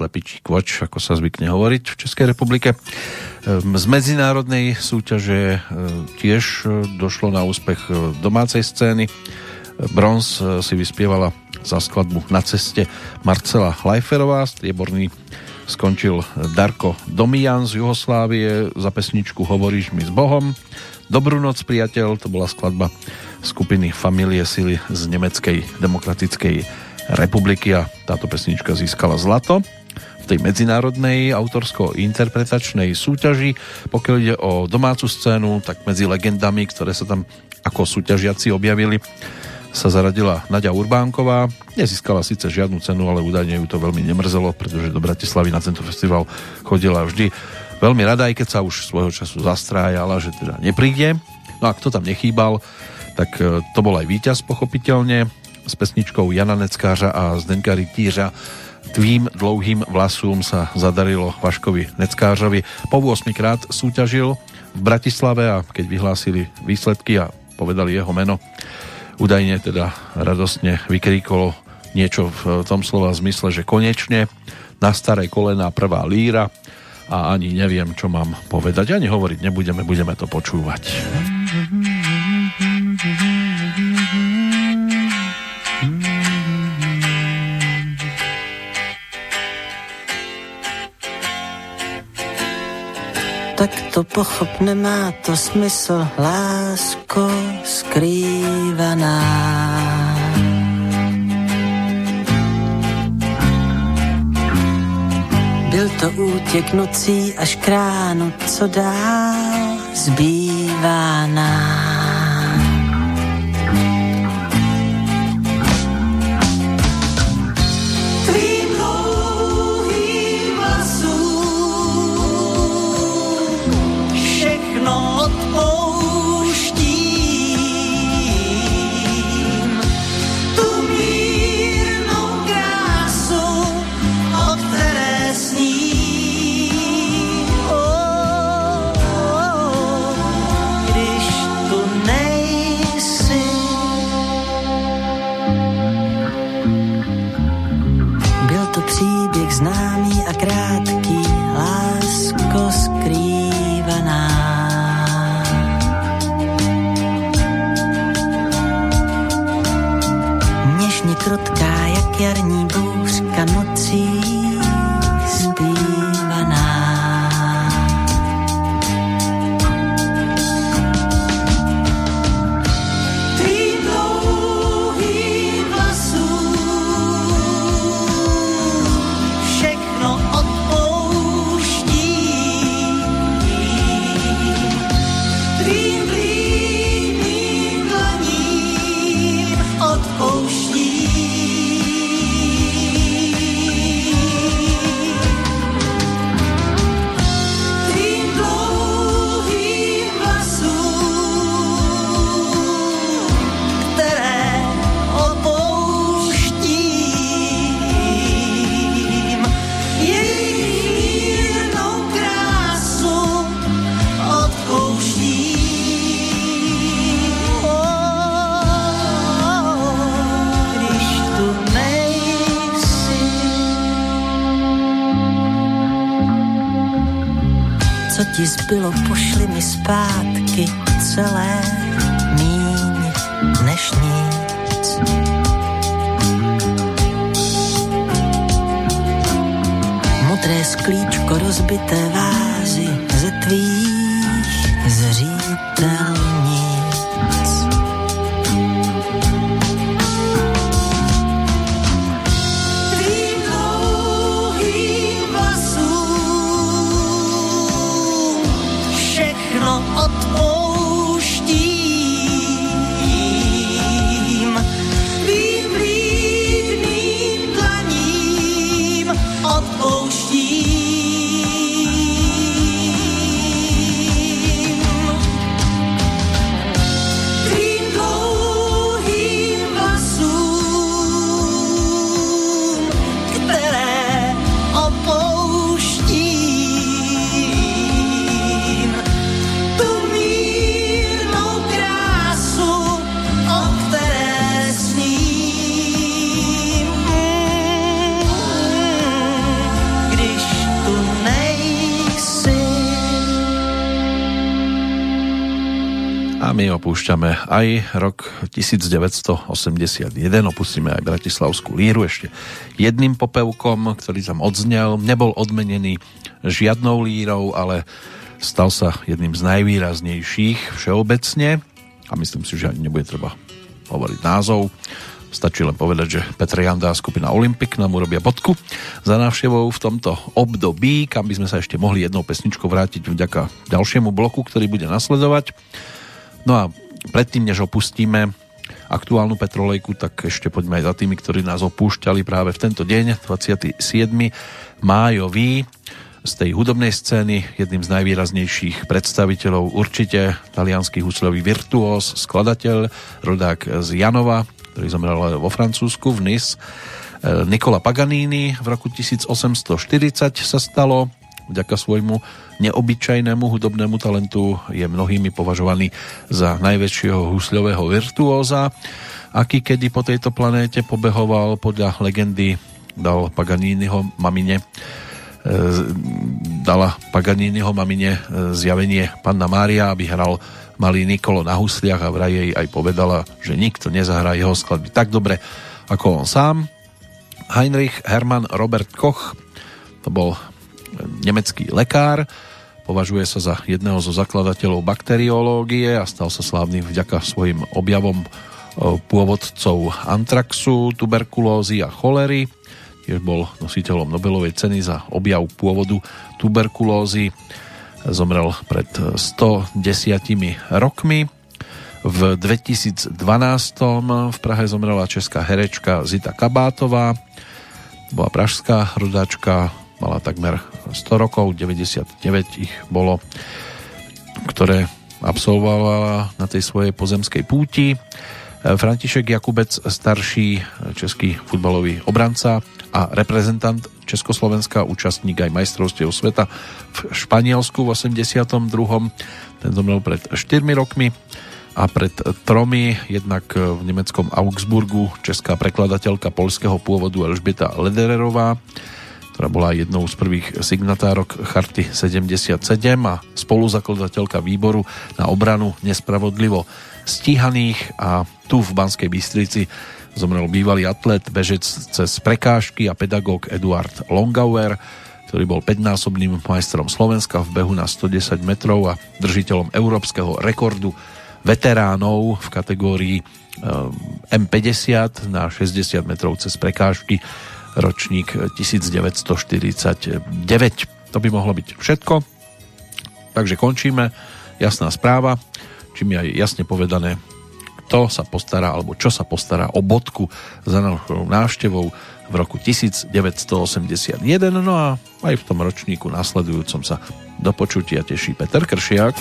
Po proslepičí kvoč, ako sa zvykne hovoriť v Českej republike. Ehm, z medzinárodnej súťaže ehm, tiež e, došlo na úspech e, domácej scény. Bronz e, si vyspievala za skladbu Na ceste Marcela Lajferová, strieborný skončil Darko Domian z Juhoslávie za pesničku Hovoríš mi s Bohom. Dobrú noc, priateľ, to bola skladba skupiny Familie Sily z Nemeckej demokratickej republiky a táto pesnička získala zlato tej medzinárodnej autorsko-interpretačnej súťaži. Pokiaľ ide o domácu scénu, tak medzi legendami, ktoré sa tam ako súťažiaci objavili, sa zaradila Nadia Urbánková. Nezískala síce žiadnu cenu, ale údajne ju to veľmi nemrzelo, pretože do Bratislavy na tento festival chodila vždy veľmi rada, aj keď sa už svojho času zastrájala, že teda nepríde. No a kto tam nechýbal, tak e, to bol aj víťaz pochopiteľne s pesničkou Jana Neckářa a Zdenka Rytířa Tvým dlouhým vlasům sa zadarilo Vaškovi Neckářovi. Po 8 krát súťažil v Bratislave a keď vyhlásili výsledky a povedali jeho meno, údajne teda radostne vykríkolo niečo v tom slova zmysle, že konečne na staré kolena prvá líra a ani neviem, čo mám povedať. Ani hovoriť nebudeme, budeme to počúvať. Tak to pochop, nemá to smysl, lásko skrývaná. Byl to útěk nocí až k ránu, co dál zbývá nám. Zbylo, pošli mi zpátky celé míň než nic. Modré sklíčko rozbité vázy opúšťame aj rok 1981, opustíme aj Bratislavskú líru ešte jedným popevkom, ktorý tam odznel. Nebol odmenený žiadnou lírou, ale stal sa jedným z najvýraznejších všeobecne a myslím si, že ani nebude treba hovoriť názov. Stačí len povedať, že Petr Janda a skupina Olympic nám urobia bodku za návštevou v tomto období, kam by sme sa ešte mohli jednou pesničkou vrátiť vďaka ďalšiemu bloku, ktorý bude nasledovať. No a predtým, než opustíme aktuálnu petrolejku, tak ešte poďme aj za tými, ktorí nás opúšťali práve v tento deň, 27. májový z tej hudobnej scény, jedným z najvýraznejších predstaviteľov určite talianský husľový virtuós, skladateľ, rodák z Janova, ktorý zomrel vo Francúzsku v Nice. E, Nikola Paganini v roku 1840 sa stalo vďaka svojmu neobyčajnému hudobnému talentu je mnohými považovaný za najväčšieho husľového virtuóza, aký kedy po tejto planéte pobehoval podľa legendy dal Paganiniho mamine e, dala Paganiniho mamine e, zjavenie Panna Mária, aby hral malý Nikolo na husliach a vraj jej aj povedala, že nikto nezahrá jeho skladby tak dobre ako on sám. Heinrich Hermann Robert Koch to bol nemecký lekár, Považuje sa za jedného zo zakladateľov bakteriológie a stal sa slávny vďaka svojim objavom pôvodcov antraxu, tuberkulózy a cholery. Tiež bol nositeľom Nobelovej ceny za objav pôvodu tuberkulózy. Zomrel pred 110 rokmi. V 2012 v Prahe zomrela česká herečka Zita Kabátová. Bola pražská rodáčka, mala takmer 100 rokov, 99 ich bolo, ktoré absolvovala na tej svojej pozemskej púti. František Jakubec, starší český futbalový obranca a reprezentant Československa, účastník aj majstrovstiev sveta v Španielsku v 82. Ten zomrel pred 4 rokmi a pred tromi, jednak v nemeckom Augsburgu, česká prekladateľka polského pôvodu Elžbieta Ledererová, ktorá bola jednou z prvých signatárok Charty 77 a spoluzakladateľka výboru na obranu nespravodlivo stíhaných a tu v Banskej Bystrici zomrel bývalý atlet, bežec cez prekážky a pedagóg Eduard Longauer, ktorý bol 5-násobným majstrom Slovenska v behu na 110 metrov a držiteľom európskeho rekordu veteránov v kategórii eh, M50 na 60 metrov cez prekážky ročník 1949. To by mohlo byť všetko. Takže končíme. Jasná správa, čím je aj jasne povedané, kto sa postará, alebo čo sa postará o bodku za našou návštevou v roku 1981. No a aj v tom ročníku nasledujúcom sa do počutia teší Peter Kršiak.